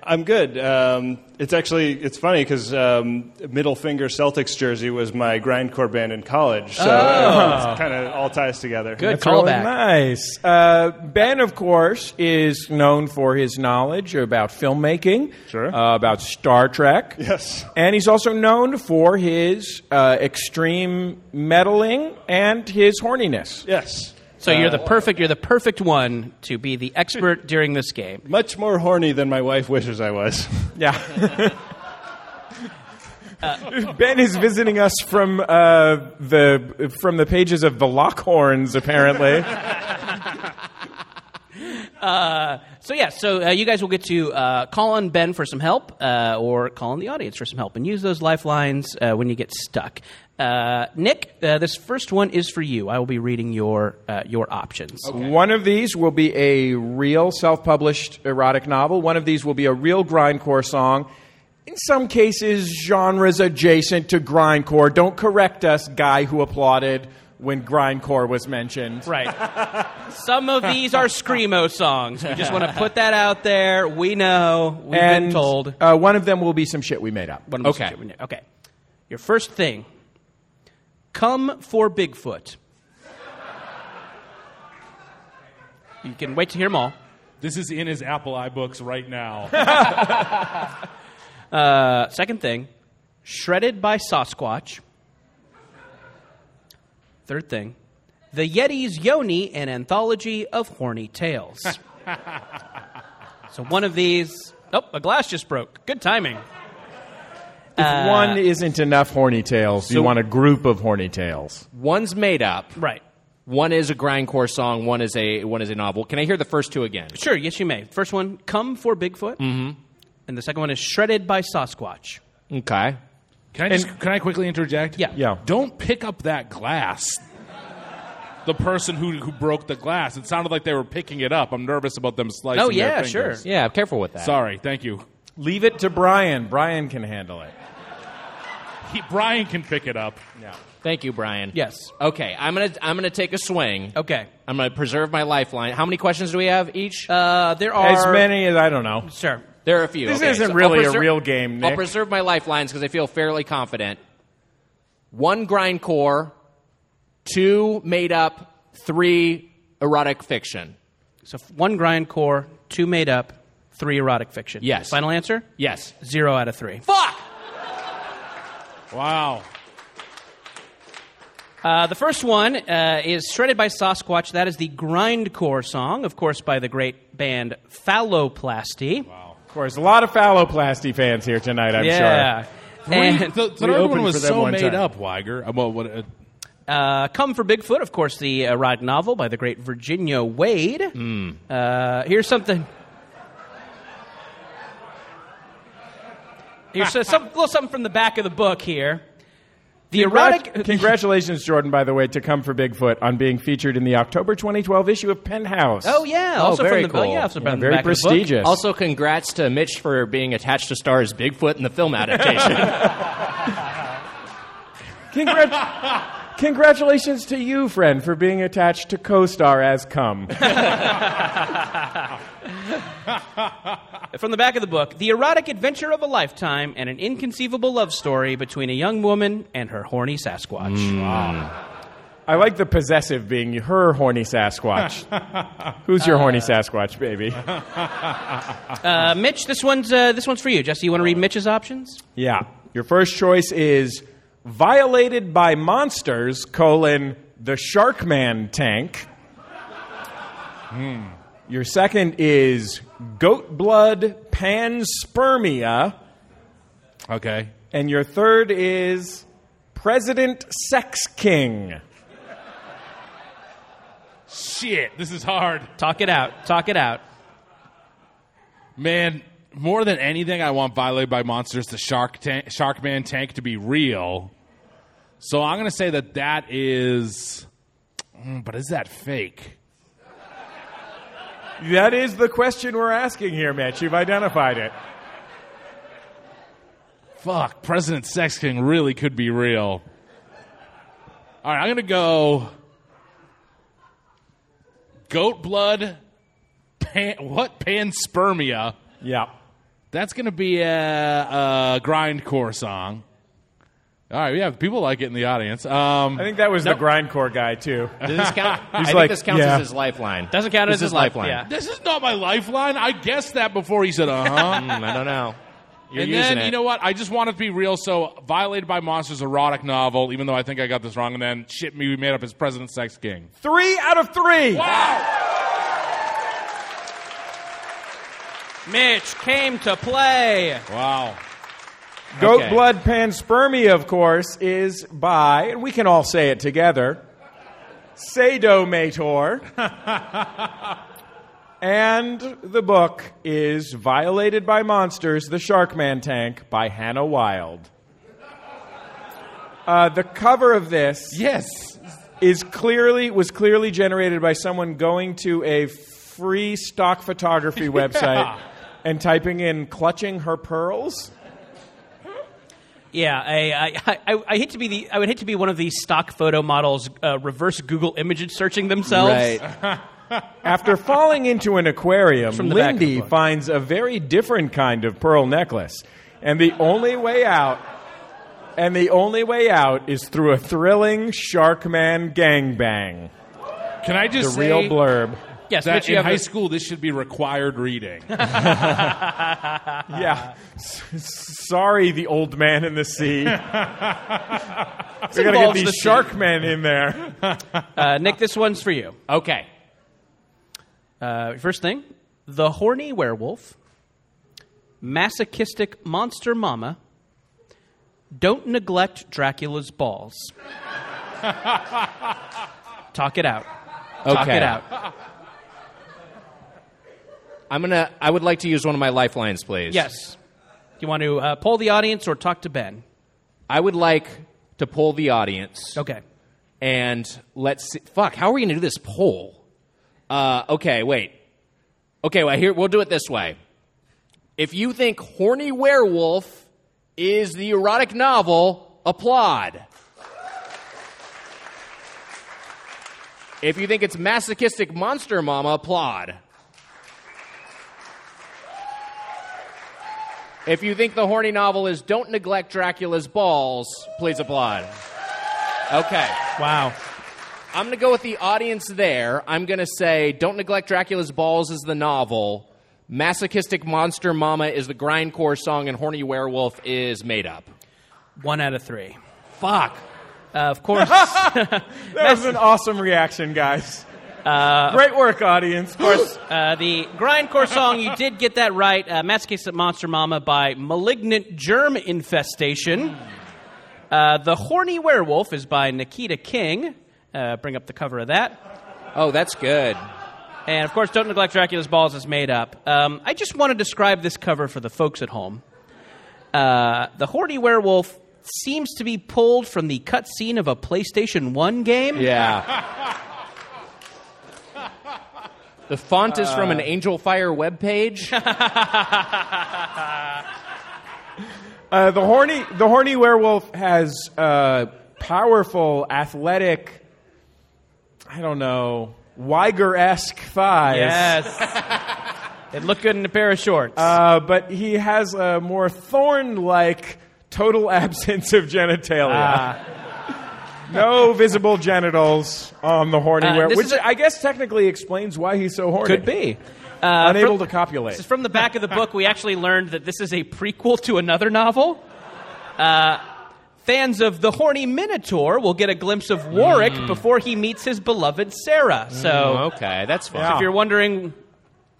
I'm good. Um, it's actually it's funny because um, middle finger Celtics jersey was my grindcore band in college, so Oh. it kind of all ties together. Good That's really nice. Uh, ben, of course, is known for his knowledge about filmmaking, Sure. uh, about Star Trek. Yes. And he's also known for his uh, extreme meddling and his horniness. Yes. So you're the Uh, perfect you're the perfect one to be the expert during this game. Much more horny than my wife wishes I was. Yeah. ben is visiting us from uh, the from the pages of the Lockhorns, apparently. Uh, so yeah, so uh, you guys will get to uh, call on Ben for some help, uh, or call on the audience for some help, and use those lifelines uh, when you get stuck. Uh, Nick, uh, this first one is for you. I will be reading your uh, your options. One of these will be a real self published erotic novel. One of these will be a real grindcore song. In some cases, genres adjacent to grindcore. Don't correct us, guy who applauded when grindcore was mentioned. Right. Some of these are screamo songs. We just want to put that out there. We know. We've and been told. Uh, one of them will be some shit we made up. One of those Okay. shit we know. Okay. Your first thing. Come for Bigfoot. You can wait to hear them all. This is in his Apple iBooks right now. Uh, second thing, shredded by Sasquatch. Third thing, the Yeti's Yoni, an anthology of horny tales. so one of these. Oh, a glass just broke. Good timing. If Uh, one isn't enough horny tales, you want a group of horny tales. One's made up. Right. One is a grindcore song. One is a one is a novel. Can I hear the first two again? Sure, yes, you may. First one, Come for Bigfoot. Mm-hmm. And the second one is Shredded by Sasquatch. Okay. Can I just can I quickly interject? Yeah. Yeah. Don't pick up that glass. The person who who broke the glass. It sounded like they were picking it up. I'm nervous about them slicing. Oh, their yeah, fingers. sure. Yeah, careful with that. Sorry. Thank you. Leave it to Brian. Brian can handle it. He, Brian can pick it up. Yeah. Thank you, Brian. Yes. Okay, I'm gonna I'm gonna take a swing. Okay. I'm gonna preserve my lifeline. How many questions do we have each? Uh, there are. As many as I don't know. Sure. there are a few. This Okay, isn't so I'll really a preserve- real game, I'll preserve my lifelines because I feel fairly confident. One grindcore, two made up, three erotic fiction. So f- one grindcore, two made up, three erotic fiction. Yes. Final answer? Yes. Zero out of three. Fuck. Wow. Uh, the first one uh, is Shredded by Sasquatch. That is the grindcore song, of course, by the great band Phalloplasty. Of course, a lot of phalloplasty fans here tonight, I'm sure. yeah. Three, And the, the third one was so one made time. up, Wiger. Uh, well, what, uh, uh, Come for Bigfoot, of course, the erotic novel by the great Virginia Wade. Uh, here's something. Here's uh, some, a little something from the back of the book here. The erotic. Congratulations, Jordan, by the way, to come for Bigfoot on being featured in the October 2012 issue of Penthouse. Oh yeah, Oh, also very from the cool. yeah, also Yeah, from the very back of the book. prestigious. Also, congrats to Mitch for being attached to star as Bigfoot in the film adaptation. Congrat- Congratulations to you, friend, for being attached to co-star as Come. From the back of the book, the erotic adventure of a lifetime and an inconceivable love story between a young woman and her horny Sasquatch. I like the possessive being her horny Sasquatch. Who's your horny Sasquatch, baby? Uh, Mitch, this one's uh, this one's for you. Jesse, you want to read Mitch's options? Yeah. Your first choice is violated by monsters, colon, the Sharkman tank. Your second is goat blood panspermia. okay. And your third is President Sex King. Shit, this is hard. Talk it out. Talk it out. Man, more than anything, I want Violated by Monsters, the Shark tank, Sharkman tank to be real. So I'm going to say that that is. Mm, But is that fake? That is the question we're asking here, Mitch. You've identified it. Fuck, President Sex King really could be real. All right, I'm going to go. Goat blood. Pan, what? Panspermia. Yeah. That's going to be a, a grindcore song. All right, yeah, people like it in the audience. Um, I think that was the grindcore guy, too. Does this count? I He's think like, this counts yeah. as his lifeline. Doesn't count This as is his lifeline. yeah. this is not my lifeline. I guessed that before he said, uh huh. Mm, I don't know. You're and using then, it. you know what? I just want it to be real. So, Violated by Monsters, erotic novel, even though I think I got this wrong. And then, shit, me, we made up as President Sex King. Three out of three. Wow. Mitch came to play. Wow. Goat Okay. blood panspermia, of course, is by, and we can all say it together, sadomator. And the book is Violated by Monsters, The Sharkman Tank by Hannah Wild. Uh, the cover of this Yes. is clearly was clearly generated by someone going to a free stock photography website and typing in clutching her pearls. Yeah, I, I, I, I hate to be the I would hate to be one of these stock photo models uh, reverse Google image searching themselves. Right. After falling into an aquarium, From the back of the Lindy finds a very different kind of pearl necklace. And the only way out and the only way out is through a thrilling Sharkman gangbang. Can I just The say real blurb. Yes, that Mitch, in high the- school this should be required reading? Yeah. Sorry, the old man in the sea. we got to get these the sea. shark men in there. Uh, Nick, this one's for you. Okay. Uh, first thing, the horny werewolf, masochistic monster mama. Don't neglect Dracula's balls. Talk it out. Talk Okay. it out. I'm gonna. I would like to use one of my lifelines, please. Yes. Do you want to uh, poll the audience or talk to Ben? I would like to poll the audience. Okay. And let's see. Fuck. How are we gonna do this poll? Uh, okay. Wait. Okay. Well, here we'll do it this way. If you think horny werewolf is the erotic novel, applaud. If you think it's masochistic monster mama, applaud. If you think the horny novel is Don't Neglect Dracula's Balls, please applaud. Okay. Wow. I'm going to go with the audience there. I'm going to say Don't Neglect Dracula's Balls is the novel. Masochistic Monster Mama is the grindcore song, and Horny Werewolf is made up. One out of three. Fuck. Uh, of course. That was an awesome reaction, guys. Great work, audience. Of course. Uh, the grindcore song, you did get that right. Uh, at Monster Mama by Malignant Germ Infestation. Uh, the Horny Werewolf is by Nikita King. Uh, bring up the cover of that. Oh, that's good. And of course, Don't Neglect Dracula's Balls is made up. Um, I just want to describe this cover for the folks at home. Uh, the Horny Werewolf seems to be pulled from the cutscene of a PlayStation 1 game. Yeah. The font is from an Angelfire webpage. Uh, the horny the horny werewolf has uh, powerful, athletic. I don't know, Wiger esque thighs. Yes. it looked good in a pair of shorts. Uh, but he has a more thorn like total absence of genitalia. No visible genitals on the horny Uh, werewolf, which is a- I guess technically explains why he's so horny. Could be. Uh, Unable from- to copulate. This is from the back of the book. We actually learned that this is a prequel to another novel. Uh, fans of The Horny Minotaur will get a glimpse of Warwick before he meets his beloved Sarah. So, Mm, okay, that's fine. if you're wondering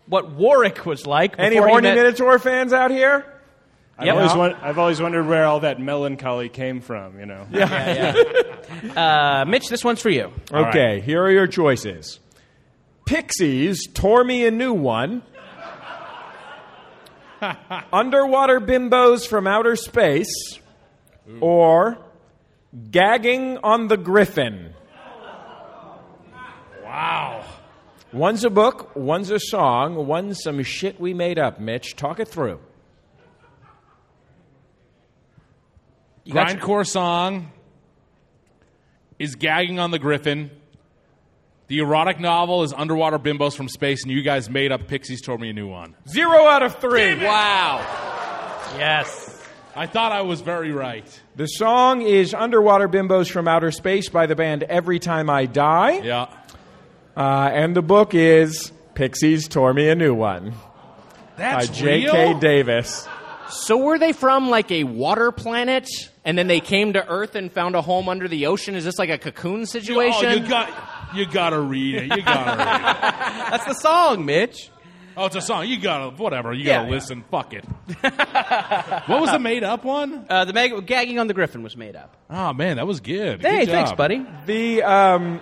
what Warwick was like, Any before he horny met- Minotaur fans out here? I've, Yep. always Yeah. I've always wondered where all that melancholy came from, you know. Uh, Mitch, this one's for you. Okay, here are your choices. Pixies tore me a new one. Underwater bimbos from outer space. Or gagging on the griffin. Wow. One's a book, one's a song, one's some shit we made up, Mitch. Talk it through. You got your- Grindcore song is gagging on the griffin. The erotic novel is Underwater Bimbos from Space, and you guys made up Pixies Tore Me a New One. Zero out of three. Wow. Yes. I thought I was very right. The song is Underwater Bimbos from Outer Space by the band Every Time I Die. Yeah. Uh, and the book is Pixies Tore Me a New One That's by J.K. real? Davis. So were they from like a water planet, and then they came to Earth and found a home under the ocean? Is this like a cocoon situation? Oh, you got you gotta read it. You gotta read it. That's the song, Mitch. Oh, it's a song. You gotta whatever. You gotta yeah. listen. Fuck it. what was the made up one? Uh, the mag- gagging on the griffin was made up. Oh man, that was good. Hey, Good thanks, buddy. The um,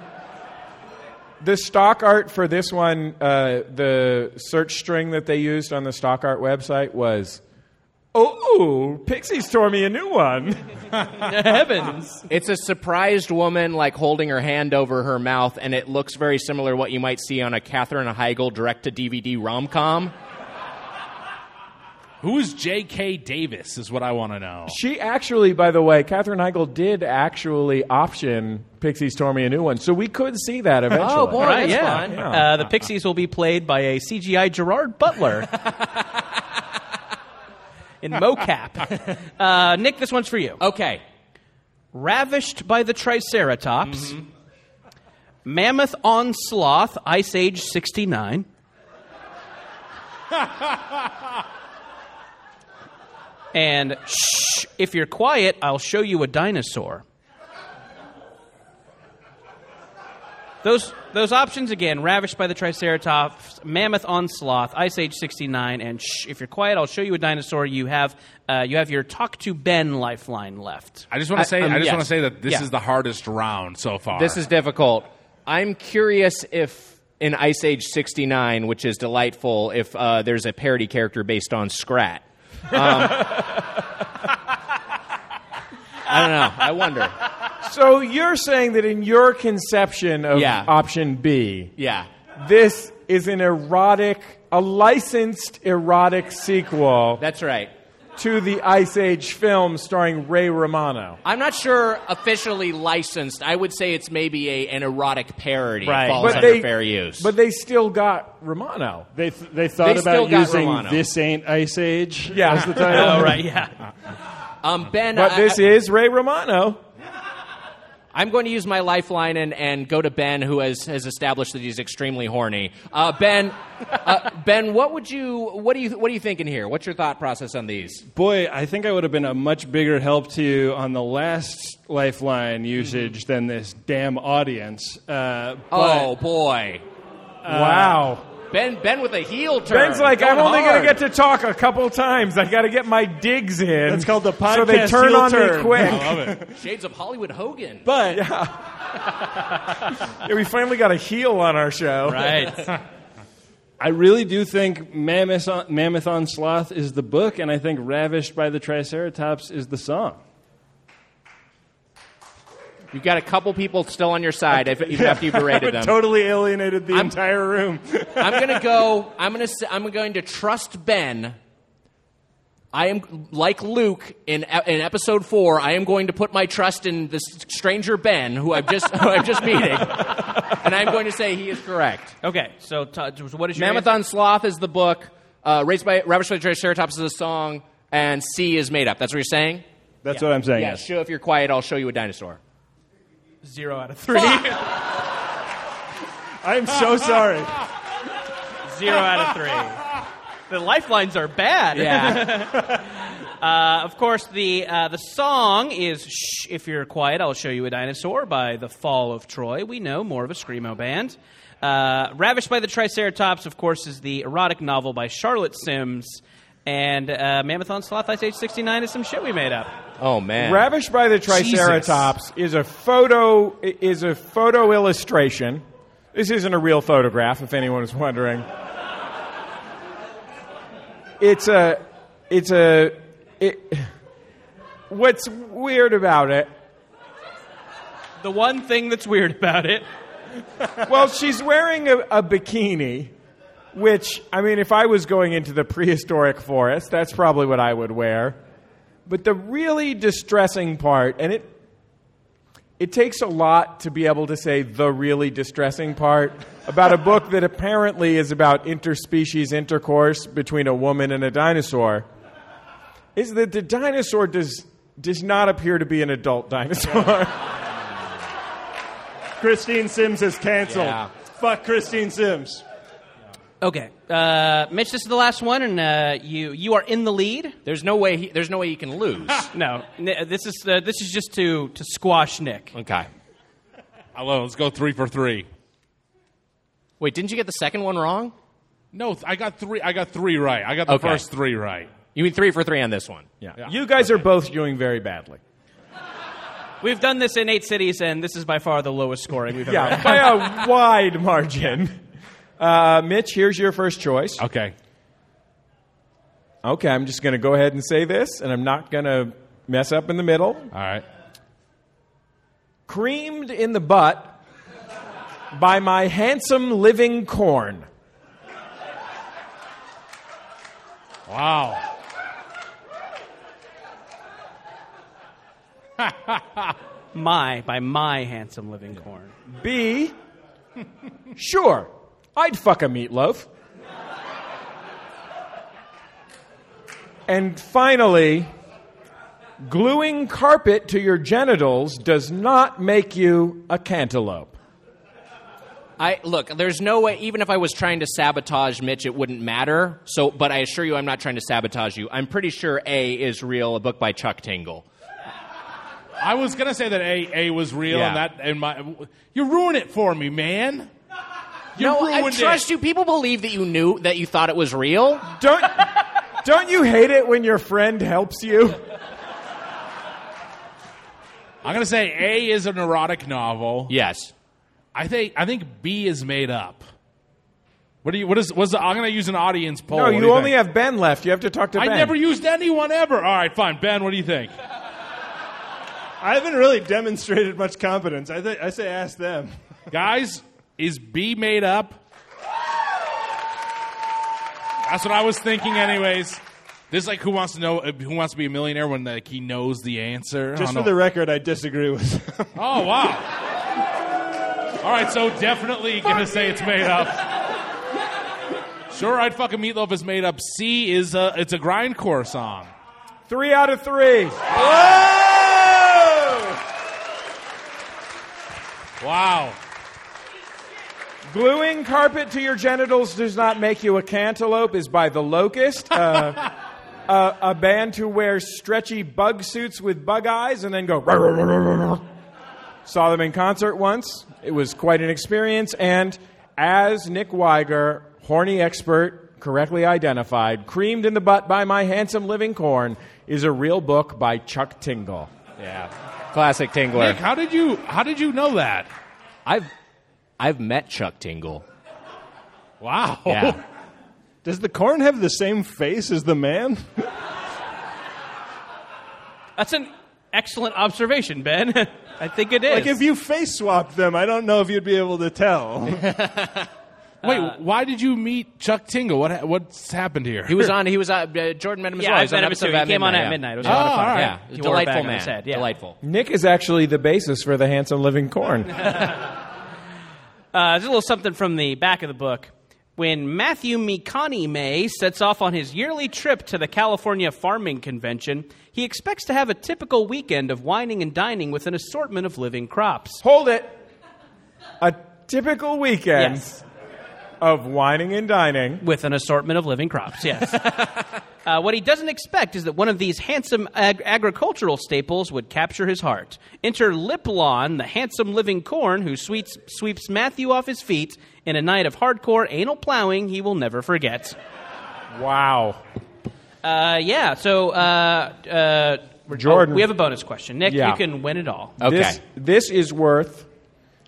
the stock art for this one, uh, the search string that they used on the stock art website was, "Oh, Pixies tore me a new one." Heavens. It's a surprised woman like holding her hand over her mouth, and it looks very similar to what you might see on a Katherine Heigl direct to DVD rom com. Who is J.K. Davis? Is what I want to know. She actually, by the way, Katherine Heigl did actually option Pixies tore me a new one, so we could see that eventually. Oh boy, that's yeah. fun. Uh, the Pixies will be played by a CGI Gerard Butler in mocap. Uh, Nick, this one's for you. Okay. Ravished by the Triceratops, Mammoth on Sloth, Ice Age 69. and shh, if you're quiet, I'll show you a dinosaur. Those those options again: ravished by the Triceratops, mammoth on sloth, Ice Age '69, and shh, if you're quiet, I'll show you a dinosaur. You have uh, you have your talk to Ben lifeline left. I just want to say, um, I just yes. want to say that this Yeah. is the hardest round so far. This is difficult. I'm curious if in Ice Age 69, which is delightful, if uh, there's a parody character based on Scrat. Um, I don't know. I wonder. So you're saying that in your conception of Yeah. option B, Yeah. this is an erotic, a licensed erotic sequel That's right. to the Ice Age film starring Ray Romano. I'm not sure officially licensed. I would say it's maybe a, an erotic parody. Right. Falls But under they- fair use. But they still got Romano. They, th- they thought They still about got using Romano. This Ain't Ice Age Yeah. as the title. Oh right, yeah. um, Ben, But I- this I, is Ray Romano. I'm going to use my lifeline and, and go to Ben, who has, has established that he's extremely horny. Uh, ben, uh, Ben, what would you what do you what are you thinking here? What's your thought process on these? Boy, I think I would have been a much bigger help to you on the last lifeline usage than this damn audience. Uh, but oh boy, wow. Ben Ben with a heel turn. Ben's like, I'm only going hard. to get to talk a couple times. I got to get my digs in. That's called the So they podcast turn heel on turn. me quick. I love it. Shades of Hollywood Hogan. but Yeah, we finally got a heel on our show. Right. I really do think Mammoth on, Mammoth on Sloth is the book, and I think Ravished by the Triceratops is the song. You've got a couple people still on your side, if, even after you berated them. totally alienated the I'm- entire room. I'm going to go. I'm going to. I'm going to trust Ben. I am like Luke in in episode four. I am going to put my trust in this stranger Ben, who I've just who I'm just meeting, and I'm going to say he is correct. Okay, so t- so what is your Mammoth answer? on Sloth is the book. Uh, Raised by Ravished by the Triceratops is the song, and C is made up. That's what you're saying. That's what I'm saying. Yeah. yes. Show if you're quiet, I'll show you a dinosaur. Zero out of three? I'm so sorry. Zero out of three. The lifelines are bad. Yeah. Uh, of course, the uh, the song is "Shh, if you're quiet, I'll show you a dinosaur" by the Fall of Troy. We know more of a screamo band. Uh, Ravished by the Triceratops, of course, is the erotic novel by Charlotte Sims. And uh, Mammoth on Sloth Ice Age 69 is some shit we made up. Oh man. Ravished by the Triceratops is a photo is a photo illustration. This isn't a real photograph, if anyone is wondering. It's a it's a it, what's weird about it The one thing that's weird about it. well, she's wearing a, a bikini, which, I mean, if I was going into the prehistoric forest, that's probably what I would wear. But the really distressing part, and it, it takes a lot to be able to say the really distressing part about a book that apparently is about interspecies intercourse between a woman and a dinosaur, is that the dinosaur does, does not appear to be an adult dinosaur. Christine Sims is canceled. Yeah. Fuck Christine Sims. Okay, uh, Mitch, this is the last one, and uh, you you are in the lead. There's no way. He, there's no way you can lose. No, Ni- this is uh, this is just to to squash Nick. okay. I love. Let's go three for three. Wait, didn't you get the second one wrong? No, th- I got three. I got three right. I got the Okay. first three right. You mean three for three on this one? Yeah. You guys are both doing very badly. We've done this in eight cities, and this is by far the lowest scoring we've ever Yeah, had. by a wide margin. Uh, Mitch, here's your first choice. Okay. Okay, I'm just going to go ahead and say this, and I'm not going to mess up in the middle. All right. Creamed in the butt by my handsome living corn. Wow. my by my handsome living corn. B. Sure, I'd fuck a meatloaf. And finally, gluing carpet to your genitals does not make you a cantaloupe. I look. There's no way. Even if I was trying to sabotage Mitch, it wouldn't matter. So, but I assure you, I'm not trying to sabotage you. I'm pretty sure A is real. A book by Chuck Tingle. I was gonna say that A A was real, Yeah. and that and my you ruin it for me, man. You no, I trust it. you. People believe that you knew that you thought it was real. Don't don't you hate it when your friend helps you? I'm gonna say A is an erotic novel. Yes. I think I think B is made up. What do you? What is? What's the, I'm gonna use an audience poll. No, What do you only think? have Ben left. You have to talk to I Ben. never used anyone ever. All right, fine. Ben, what do you think? I haven't really demonstrated much competence. I, th- I say ask them. Guys, is B made up? That's what I was thinking, anyways. This is like who wants to know uh, who wants to be a millionaire when like he knows the answer. Just don't for the record, I disagree with. Oh wow! All right, so definitely gonna say it's made up. Sure, I'd fuck a meatloaf is made up. C is a it's a grindcore song. Three out of three. Wow. Gluing carpet to your genitals does not make you a cantaloupe is by The Locust, uh, uh, a band who wears stretchy bug suits with bug eyes and then go. Saw them in concert once. It was quite an experience. And as Nick Wiger, horny expert, correctly identified, Creamed in the Butt by My Handsome Living Corn is a real book by Chuck Tingle. Yeah. Classic Tingler. Nick, how did you how did you know that? I've I've met Chuck Tingle. Wow. Yeah. Does the corn have the same face as the man? That's an excellent observation, Ben. I think it is. Like if you face swapped them, I don't know if you'd be able to tell. Wait, why did you meet Chuck Tingle? What ha- what's happened here? He was on. He was uh, uh, Jordan met him as Yeah, well. He I've was on met him episode too. of He came on at midnight. It was a Oh, lot of fun. all right. Yeah, He wore a delightful bag on man. head, yeah. Delightful. Nick is actually the basis for the Handsome Living Corn. Uh, there's a little something from the back of the book. When Matthew Mikani May sets off on his yearly trip to the California Farming Convention, he expects to have a typical weekend of wining and dining with an assortment of living crops. Hold it. A typical weekend Yes. Of whining and dining. With an assortment of living crops, yes. uh, what he doesn't expect is that one of these handsome ag- agricultural staples would capture his heart. Enter Liplon, the handsome living corn who sweeps, sweeps Matthew off his feet in a night of hardcore anal plowing he will never forget. Wow. Uh, yeah, so uh, uh, we're- Jordan. oh, we have a bonus question. Nick, Yeah. you can win it all. This, this is worth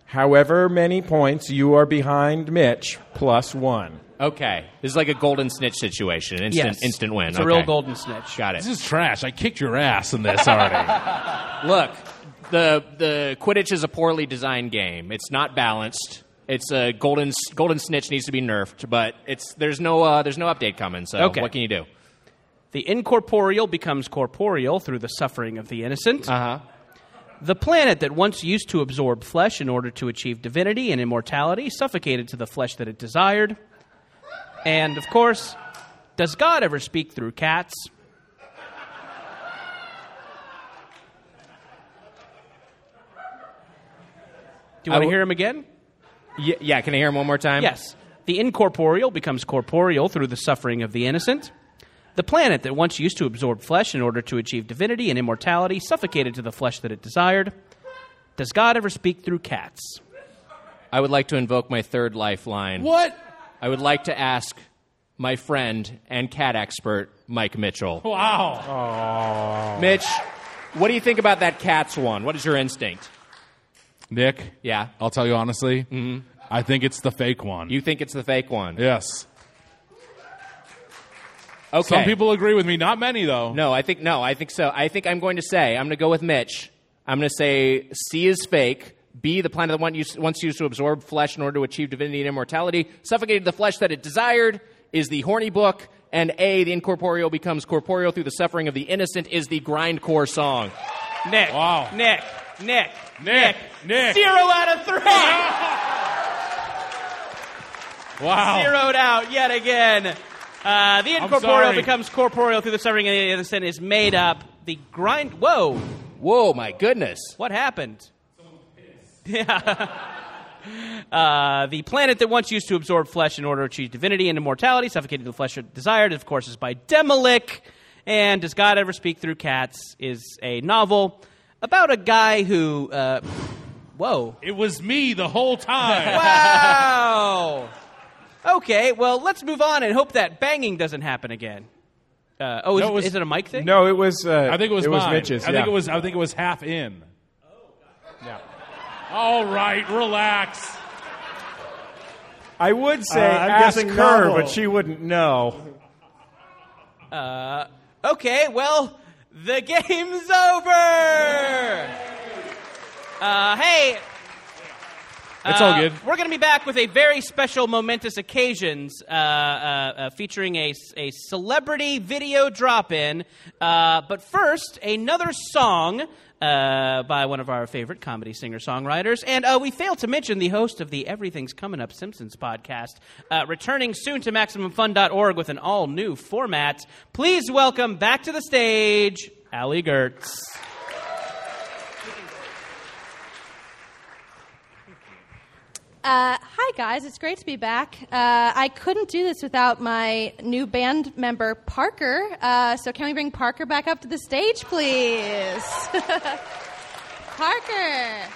however many points you are behind Mitch plus one. Okay. This is like a golden snitch situation. Instant, Yes. instant win. It's a Okay. real golden snitch. Got it. This is trash. I kicked your ass in this already. Look, the the Quidditch is a poorly designed game. It's not balanced. It's a golden golden snitch needs to be nerfed, but it's there's no uh, there's no update coming. So Okay. what can you do? The incorporeal becomes corporeal through the suffering of the innocent. Uh huh. The planet that once used to absorb flesh in order to achieve divinity and immortality suffocated to the flesh that it desired. And, of course, does God ever speak through cats? Do you want to hear him again? Y- yeah. Can I hear him one more time? Yes. The incorporeal becomes corporeal through the suffering of the innocent. The planet that once used to absorb flesh in order to achieve divinity and immortality suffocated to the flesh that it desired. Does God ever speak through cats? I would like to invoke my third lifeline. what? I would like to ask my friend and cat expert Mike Mitchell. Wow. Mitch, What do you think about that Cats one? What is your instinct? Nick. Yeah. I'll tell you honestly. Mm-hmm. I think it's the fake one. You think it's the fake one? yes. Okay. Some people agree with me. Not many though. No, I think no. I think so. I think I'm going to say I'm going to go with Mitch. I'm going to say C is fake. B, the planet that once used to absorb flesh in order to achieve divinity and immortality, suffocated the flesh that it desired, is the horny book. And A, the incorporeal becomes corporeal through the suffering of the innocent, is the grindcore song. Nick. Wow. Nick. Nick. Nick. Nick. Zero out of three. Wow. Zeroed out yet again. Uh, the incorporeal becomes corporeal through the suffering of the innocent is made up. The grind. Whoa. Whoa, my goodness. What happened? Yeah. Uh, the planet that once used to absorb flesh in order to achieve divinity and immortality, suffocating the flesh desired, of course, is by Demolik. And Does God Ever Speak Through Cats is a novel about a guy who. Uh, whoa. It was me the whole time. Wow. Okay, well, let's move on and hope that banging doesn't happen again. Uh, oh, is, No, it was- is it a mic thing? No, it was. Uh, I think it was it was mine. Mitch's. I yeah. think it was. I think it was half in. Yeah. All right, relax. I would say Uh, I'm ask guessing her, novel. but she wouldn't know. Uh, okay, well, the game's over. Uh, hey. It's uh, all good. We're going to be back with a very special, momentous occasions uh, uh, uh, featuring a, a celebrity video drop in. Uh, but first, another song uh, by one of our favorite comedy singer songwriters. And uh, we failed to mention the host of the Everything's Coming Up Simpsons podcast, uh, returning soon to MaximumFun.org with an all new format. Please welcome back to the stage, Allie Goertz. Uh, hi, guys. It's great to be back. Uh, I couldn't do this without my new band member, Parker. Uh, so, can we bring Parker back up to the stage, please? Parker.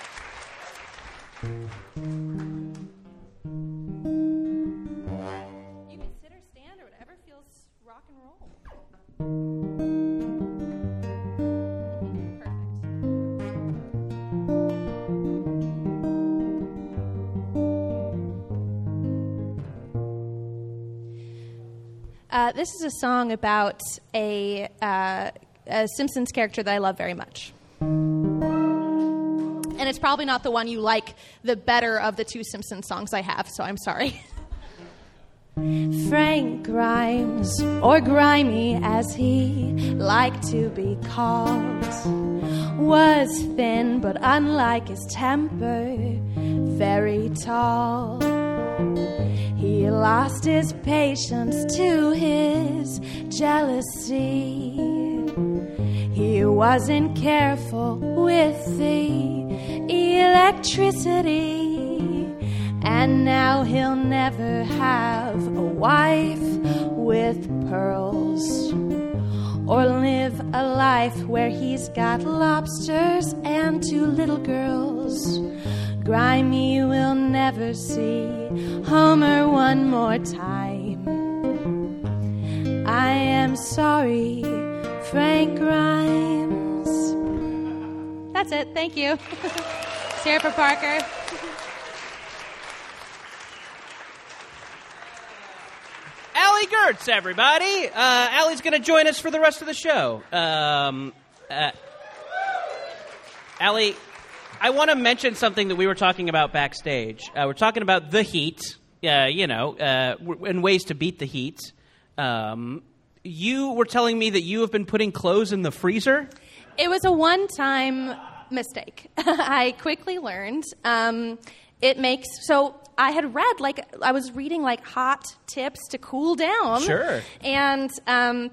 Uh, this is a song about a, uh, a Simpsons character that I love very much. And it's probably not the one you like the better of the two Simpsons songs I have, so I'm sorry. Frank Grimes, or Grimy as he liked to be called, was thin but unlike his temper, very tall. He lost his patience to his jealousy. He wasn't careful with the electricity. And now he'll never have a wife with pearls. Or live a life where he's got lobsters and two little girls. Grimy will never see Homer one more time. I am sorry, Frank Grimes. That's it. Thank you. Sarah Parker. Allie Goertz, everybody. Uh, Allie's going to join us for the rest of the show. Um, uh, Allie, I want to mention something that we were talking about backstage. Uh, we're talking about the heat, uh, you know, uh, w- and ways to beat the heat. Um, you were telling me that you have been putting clothes in the freezer. It was a one time mistake. I quickly learned. Um, it makes so I had read like I was reading like hot tips to cool down. Sure. And um,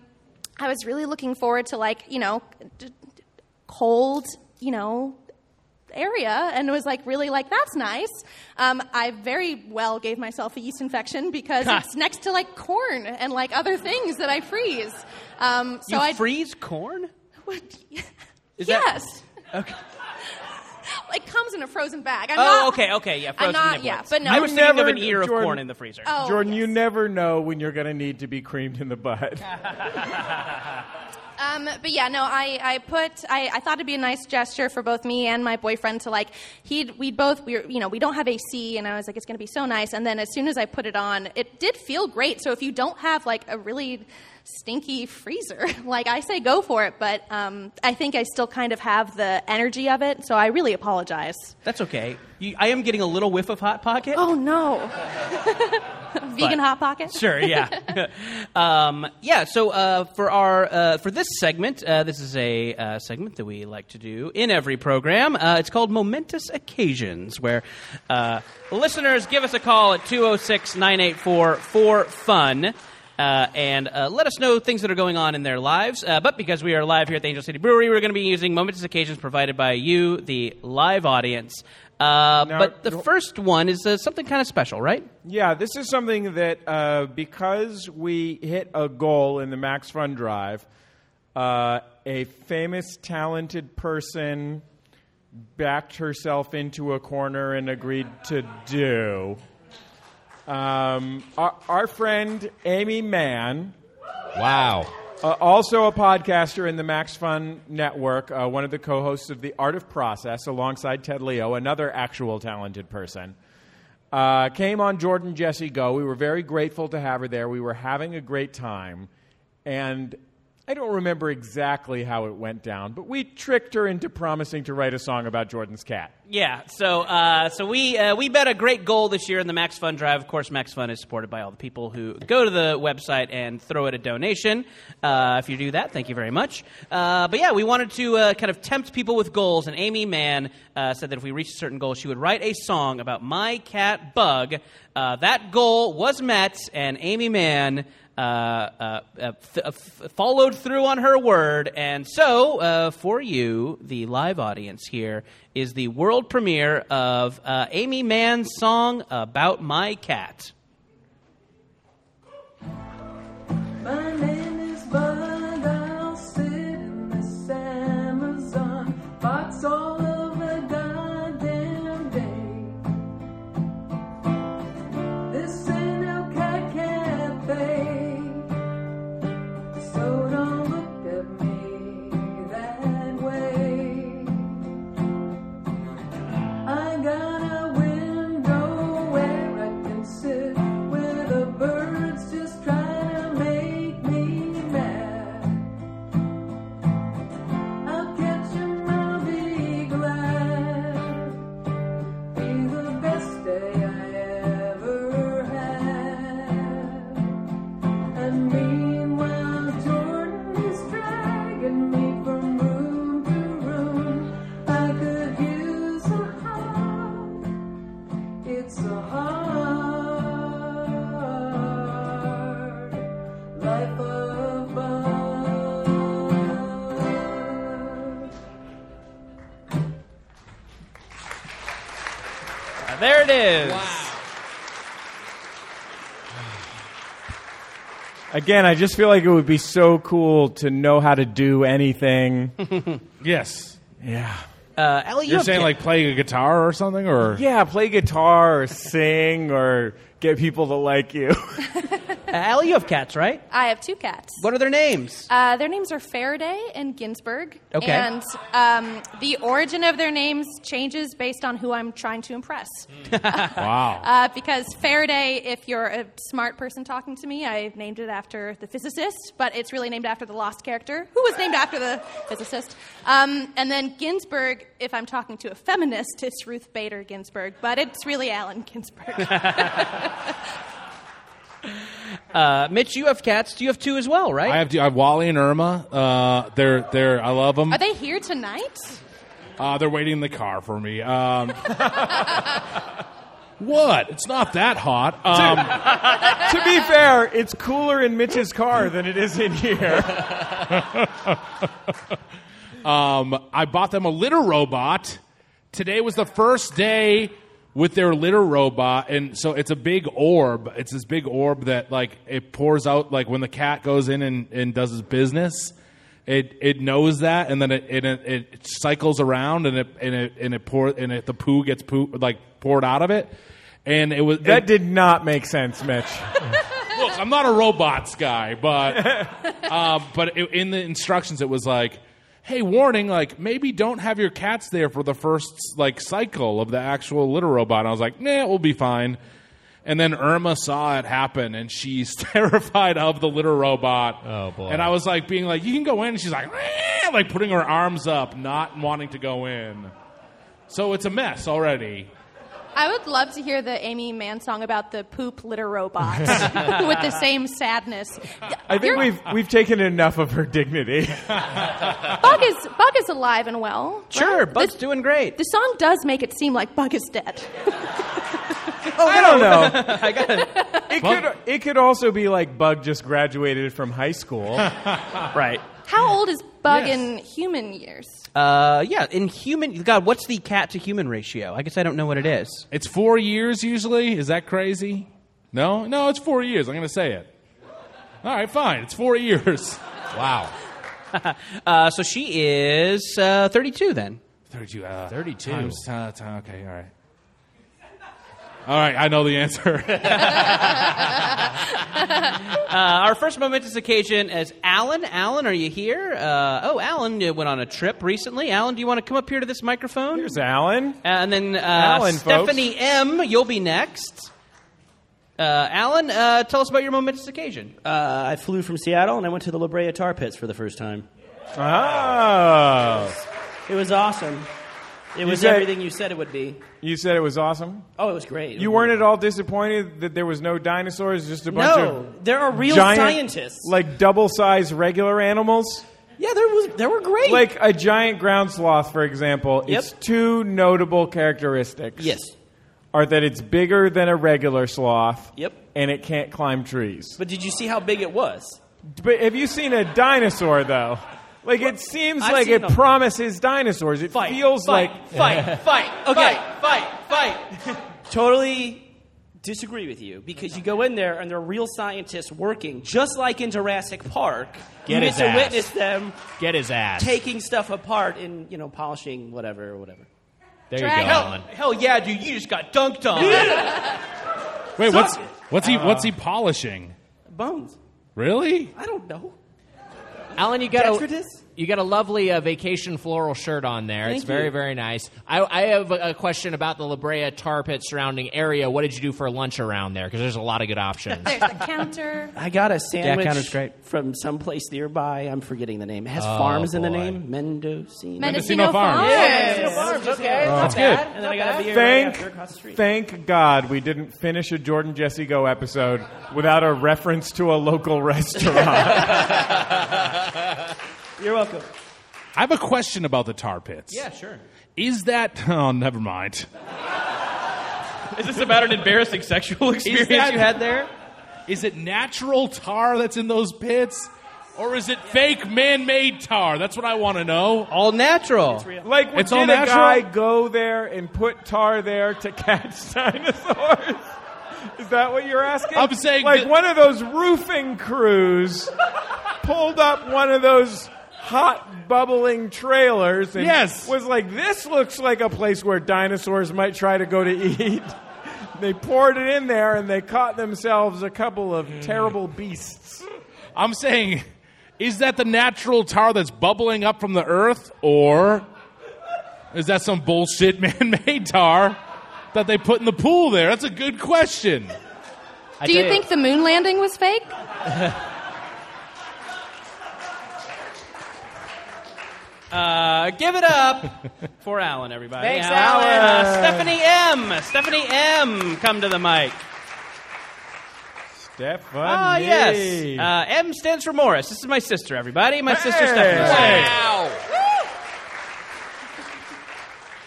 I was really looking forward to like you know cold you know area and was like really like that's nice um, i very well gave myself a yeast infection because Ha. it's next to like corn and like other things that i freeze um, so i freeze corn? Is that- yes Okay. it comes in a frozen bag. I'm oh, not, okay, okay, yeah. I'm not, niblets. yeah, but no. I was You thinking of never- an ear of corn in the freezer. Oh, Jordan, you never know when you're going to need to be creamed in the butt. Um, but yeah, no, I, I put I, I thought it'd be a nice gesture for both me and my boyfriend to like he'd we'd both we were, you know we don't have AC and I was like it's gonna be so nice and then as soon as I put it on it did feel great so if you don't have like a really stinky freezer like I say go for it but um, I think I still kind of have the energy of it so I really apologize. That's okay. You, I am getting a little whiff of Hot Pocket. Oh no. Vegan hot pocket. Sure, yeah, um, yeah. So uh, for our uh, for this segment, uh, this is a uh, segment that we like to do in every program. Uh, it's called Momentous Occasions, where uh, listeners give us a call at 206-984-4FUN. Uh, and uh, let us know things that are going on in their lives. Uh, but because we are live here at the Angel City Brewery, we're going to be using momentous occasions provided by you, the live audience. Uh, but the first one is uh, something kind of special, right? Yeah, this is something that uh, because we hit a goal in the Max Fund Drive, uh, a famous, talented person backed herself into a corner and agreed to do. Um, our, our friend Aimee Mann. Wow. Uh, also a podcaster in the Max Fun Network, uh, one of the co hosts of The Art of Process, alongside Ted Leo, another actual talented person. Uh, came on Jordan Jesse Go. We were very grateful to have her there. We were having a great time. And I don't remember exactly how it went down, but we tricked her into promising to write a song about Jordan's cat. Yeah, so uh, so we uh, we bet a great goal this year in the Max Fund Drive. Of course, Max Fund is supported by all the people who go to the website and throw it a donation. Uh, if you do that, thank you very much. Uh, but yeah, we wanted to uh, kind of tempt people with goals, and Aimee Mann uh, said that if we reached a certain goal, she would write a song about my cat Bug. That goal was met, and Aimee Mann. Uh, uh, uh, followed through on her word. And so, uh, for you, the live audience here, is the world premiere of Aimee Mann's song About My Cat. My Again, I just feel like it would be so cool to know how to do anything. yes. Yeah. Uh, Ellie, you You're have saying ca- like playing a guitar or something, or Yeah, play guitar or sing or get people to like you. Allie, you have cats, right? I have two cats. What are their names? Uh, their names are Faraday and Ginsburg. Okay. And um, the origin of their names changes based on who I'm trying to impress. wow. Uh, because Faraday, if you're a smart person talking to me, I named it after the physicist, but it's really named after the lost character, who was named after the physicist. Um, and then Ginsburg, if I'm talking to a feminist, it's Ruth Bader Ginsburg, but it's really Allen Ginsberg. Uh, Mitch, you have cats. Do you have two as well, right? I have I have Wally and Irma. Uh, they're they're I love them. Are they here tonight? Uh, they're waiting in the car for me. Um, what? It's not that hot. Um, to be fair, it's cooler in Mitch's car than it is in here. um, I bought them a litter robot. Today was the first day with their litter robot, and so it's a big orb. It's this big orb that like it pours out like when the cat goes in and, and does his business. It it knows that, and then it it, it cycles around, and it and it and it pour and it, the poo gets poo like poured out of it, and it was That did not make sense, Mitch. Look, I'm not a robots guy, but um, but it, in the instructions it was like, hey, warning, like maybe don't have your cats there for the first like cycle of the actual litter robot. And I was like, nah, we'll be fine. And then Irma saw it happen, and she's terrified of the litter robot. Oh boy! And I was like, being like, you can go in. And she's like, "Eh," like putting her arms up, not wanting to go in. So it's a mess already. I would love to hear the Aimee Mann song about the poop litter robot with the same sadness. I think we've we've taken enough of her dignity. Bug is Bug is alive and well. Sure, right? Bug's The- doing great. The song does make it seem like Bug is dead. I don't know. I got it. It could it could also be like Bug just graduated from high school. right. How old is Bug Yes. in human years? Uh, yeah, in human, God, what's the cat to human ratio? I guess I don't know what it is. It's four years usually. Is that crazy? No, no, it's four years. I'm going to say it. All right, fine. It's four years. Wow. uh, so she is uh, 32 then. 32. Uh, 32. Times, uh, ti- okay, all right. All right, I know the answer. Uh, our first momentous occasion is Alan. Alan, are you here? Uh, oh, Alan uh, went on a trip recently. Alan, do you want to come up here to this microphone? Here's Alan. and then uh, Alan, folks. Stephanie M., you'll be next. Uh, Alan, uh, tell us about your momentous occasion. Uh, I flew from Seattle and I went to the La Brea Tar Pits for the first time. Oh. It was awesome. It You was said- everything you said it would be. You said it was awesome. Oh, it was great. You weren't at all disappointed that there was no dinosaurs, just a bunch No, of there are real giant, scientists. like double-sized regular animals. Yeah, there was. There were great. Like a giant ground sloth, for example. Yep. Its two notable characteristics. Yes. Are that it's bigger than a regular sloth. Yep. And it can't climb trees. But did you see how big it was? But have you seen a dinosaur though? Like it seems I've like seen it them. promises dinosaurs. It feels fight, like fight, fight. Okay, fight, fight. fight. totally disagree with you because you go in there and there are real scientists working, just like in Jurassic Park. Get you his get to ass. witness them Get his ass. taking stuff apart and you know polishing whatever or whatever. there Dragon. you go, Hell, Alan. hell yeah, dude, you just got dunked on. Wait, what's what's he what's he polishing? Bones. Really? I don't know. Alan, you got a you got a lovely uh, vacation floral shirt on there. it's Thank very you. very nice. I, I have a, a question about the La Brea tar pit surrounding area. What did you do for lunch around there? Because there's a lot of good options. There's the counter. I got a sandwich counter's great. from someplace nearby. I'm forgetting the name. It has Oh, farms in the boy. name. Mendocino. Mendocino Farms. Farms. Mendocino Farms. Okay, That's good. And then I got a beer right Thank, after across the street. thank God we didn't finish a Jordan Jesse Go episode without a reference to a local restaurant. You're welcome. I have a question about the tar pits. yeah, sure. Is that? Oh, never mind. Is this about an embarrassing sexual experience that- you had there? Is it natural tar that's in those pits, or is it fake man-made tar? That's what I want to know. All natural. like, It's did all a natural? guy go there and put tar there to catch dinosaurs? Is that what you're asking? I'm saying like that- one of those roofing crews pulled up one of those hot bubbling trailers and Yes. was like, "This looks like a place where dinosaurs might try to go to eat." they poured it in there and they caught themselves a couple of mm. terrible beasts. I'm saying, is that the natural tar that's bubbling up from the earth, or is that some bullshit man-made tar that they put in the pool there? That's a good question. Do you think the moon landing was fake? Uh, give it up for Alan, everybody. Thanks, Alan. Alan. Uh, Stephanie M. Stephanie M. Come to the mic. Stephanie. Ah, yes. Uh, M stands for Morris. This is my sister, everybody. My sister Hey. Stephanie. Wow.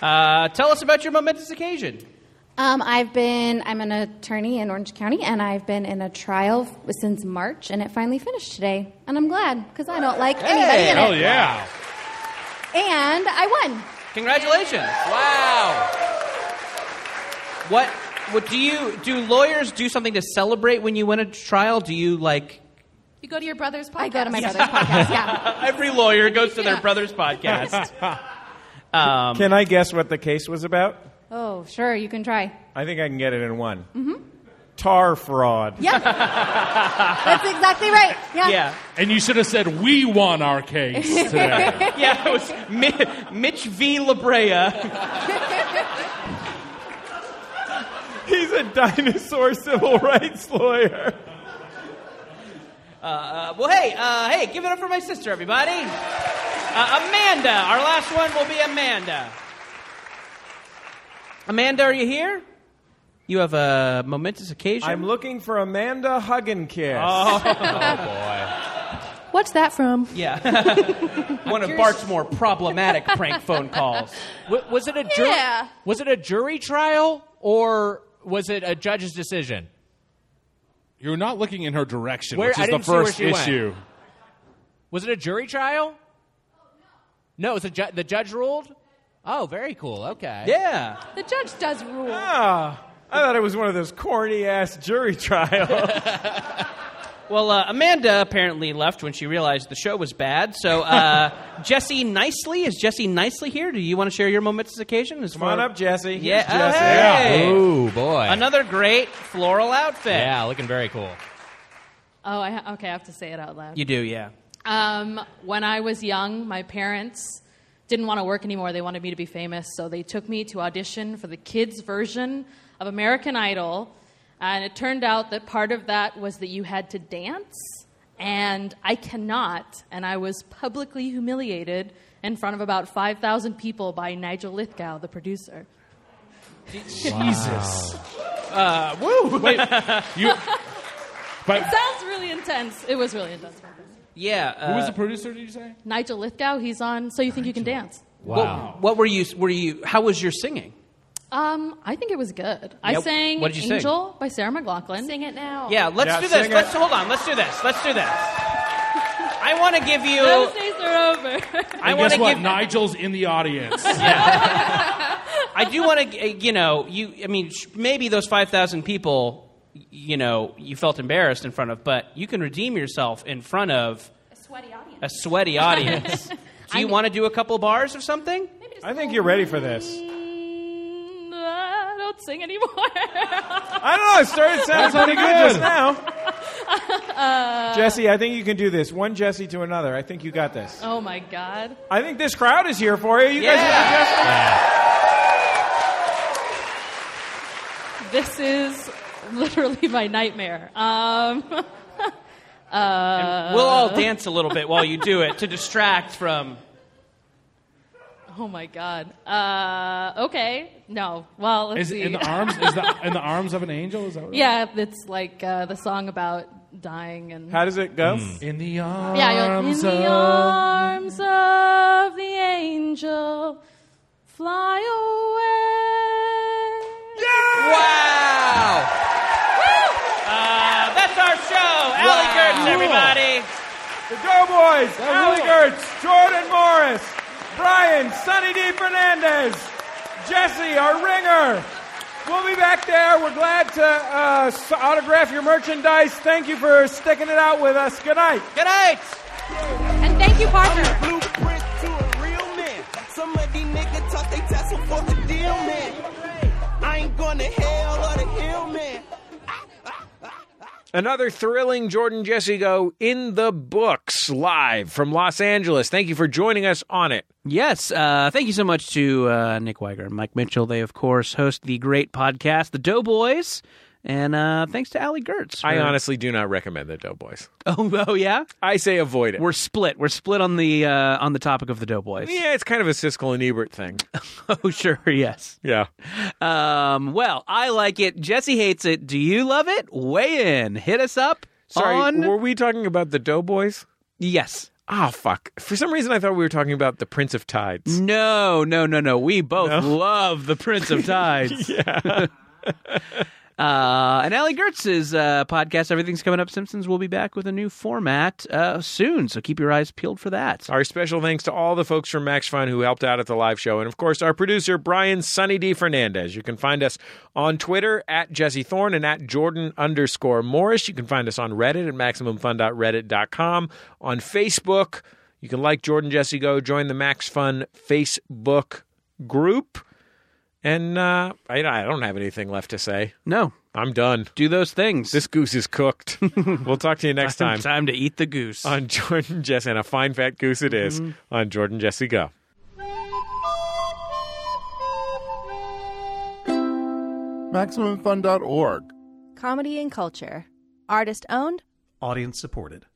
Uh, tell us about your momentous occasion. Um, I've been, I'm an attorney in Orange County, and I've been in a trial f- since March, and it finally finished today. And I'm glad, because I don't like anybody in it. Oh yeah. And I won. Congratulations! Wow. What? What do you do? Lawyers do something to celebrate when you win a trial? Do you like? You go to your brother's podcast. I go to my brother's podcast, yeah. Every lawyer goes to their brother's podcast. Um, Can I guess what the case was about? Oh, sure, you can try. I think I can get it in one. Mm-hmm. Tar fraud. Yeah. That's exactly right. Yeah. Yeah. And you should have said, "We won our case today." yeah, it was Mi- Mitch V. La Brea. He's a dinosaur civil rights lawyer. Uh, uh, well, hey, uh, hey, give it up for my sister, everybody. Uh, Amanda. Our last one will be Amanda. Amanda, are you here? You have a momentous occasion. I'm looking for Amanda Hugginkiss. Oh, boy. What's that from? Yeah. One of Bart's more problematic prank phone calls. W- was it a jury? Yeah. Was it a jury trial or was it a judge's decision? You're not looking in her direction, Where- which is the didn't see where first she went. issue. Was it a jury trial? No, it was a ju- the judge ruled. Oh, very cool. Okay. Yeah. The judge does rule. Ah, I thought it was one of those corny ass jury trials. Well, uh, Amanda apparently left when she realized the show was bad. So, uh, Jesse Nicely, is Jesse Nicely here? Do you want to share your momentous occasion? As Come on up, Jesse. Yeah. Here's Jesse. Hey. Ooh, boy. Another great floral outfit. Yeah, looking very cool. Oh, I ha- okay. I have to say it out loud. You do, yeah. Um, when I was young, my parents didn't want to work anymore. They wanted me to be famous, so they took me to audition for the kids' version of American Idol. And it turned out that part of that was that you had to dance, and I cannot. And I was publicly humiliated in front of about 5,000 people by Nigel Lythgoe, the producer. Jesus. Uh, woo! Wait, you. it sounds really intense. It was really intense. Yeah. Uh, who was the producer? Did you say? Nigel Lythgoe, he's on So You Think You Can Dance. What, what were you? Were you? How was your singing? Um, I think it was good. I Yeah, sang what did you sing? Angel by Sarah McLachlan. Sing it now. Yeah, let's Yeah, do this. sing it. Let's hold on. Let's do this. Let's do this. I want to give you. Those days are over. I And want guess to what? give. Nigel's in the audience. I do want to. You know, you. I mean, sh- maybe those five thousand people. You know, you felt embarrassed in front of, but you can redeem yourself in front of A sweaty audience. a sweaty audience. do you want to do a couple bars or something? I think you're ready for this. I don't sing anymore. I don't know. It started sounding pretty pretty good good. just now. Uh, Jesse, I think you can do this. One Jesse to another. I think you got this. oh my god. I think this crowd is here for you. You guys Yeah. are Jesse? This is literally my nightmare. Um, uh, we'll all dance a little bit while you do it to distract from. Oh my god. Uh, okay. No. Well, let's Is it see. in the arms? Is the in the arms of an angel? Is that what yeah, it's like uh, the song about dying and. How does it go? In the arms Yeah, you're in the arms of the angel, fly away. Yeah! Wow! Uh, that's our show. Allie Wow. Curtin, everybody. The Doughboys, Allie Goertz, Jordan Morris, Brian, Sonny D. Fernandez, Jesse, our ringer. We'll be back there. We're glad to uh, autograph your merchandise. Thank you for sticking it out with us. Good night. Good night. And thank you, Parker. Blueprint to a real man. Some of these niggas talk they tassel for a deal, man. I ain't going to hell or the hill, man. Another thrilling Jordan Jesse Go in the books live from Los Angeles. Thank you for joining us on it. Yes, uh, thank you so much to uh, Nick Wiger and Mike Mitchell. They, of course, host the great podcast, The Doughboys. And uh, thanks to Allie Goertz. I honestly do not recommend the Doughboys. Oh, oh yeah? I say avoid it. We're split. We're split on the uh, on the topic of the Doughboys. yeah, it's kind of a Siskel and Ebert thing. Oh, sure, yes. Yeah. Um, well, I like it. Jesse hates it. Do you love it? Weigh in. Hit us up. Sorry, on... were we talking about the Doughboys? Yes. Oh, fuck. For some reason, I thought we were talking about the Prince of Tides. No, no, no, no. We both love the Prince of Tides. yeah. Uh, and Allie Goertz's uh, podcast, Everything's Coming Up Simpsons, will be back with a new format uh, soon. So keep your eyes peeled for that. Our special thanks to all the folks from Max Fun who helped out at the live show. And of course, our producer, Brian Sunny D. Fernandez. You can find us on Twitter at Jesse Thorne and at Jordan underscore Morris. You can find us on Reddit at MaximumFun.reddit.com. On Facebook, you can like Jordan Jesse Go, join the Max Fun Facebook group. And uh, I, I don't have anything left to say. No. I'm done. Do those things. This goose is cooked. we'll talk to you next time. Time to eat the goose. On Jordan Jesse, and a fine fat goose it is, Mhm. on Jordan Jesse Go. MaximumFun.org. Comedy and culture. Artist owned, Audience supported.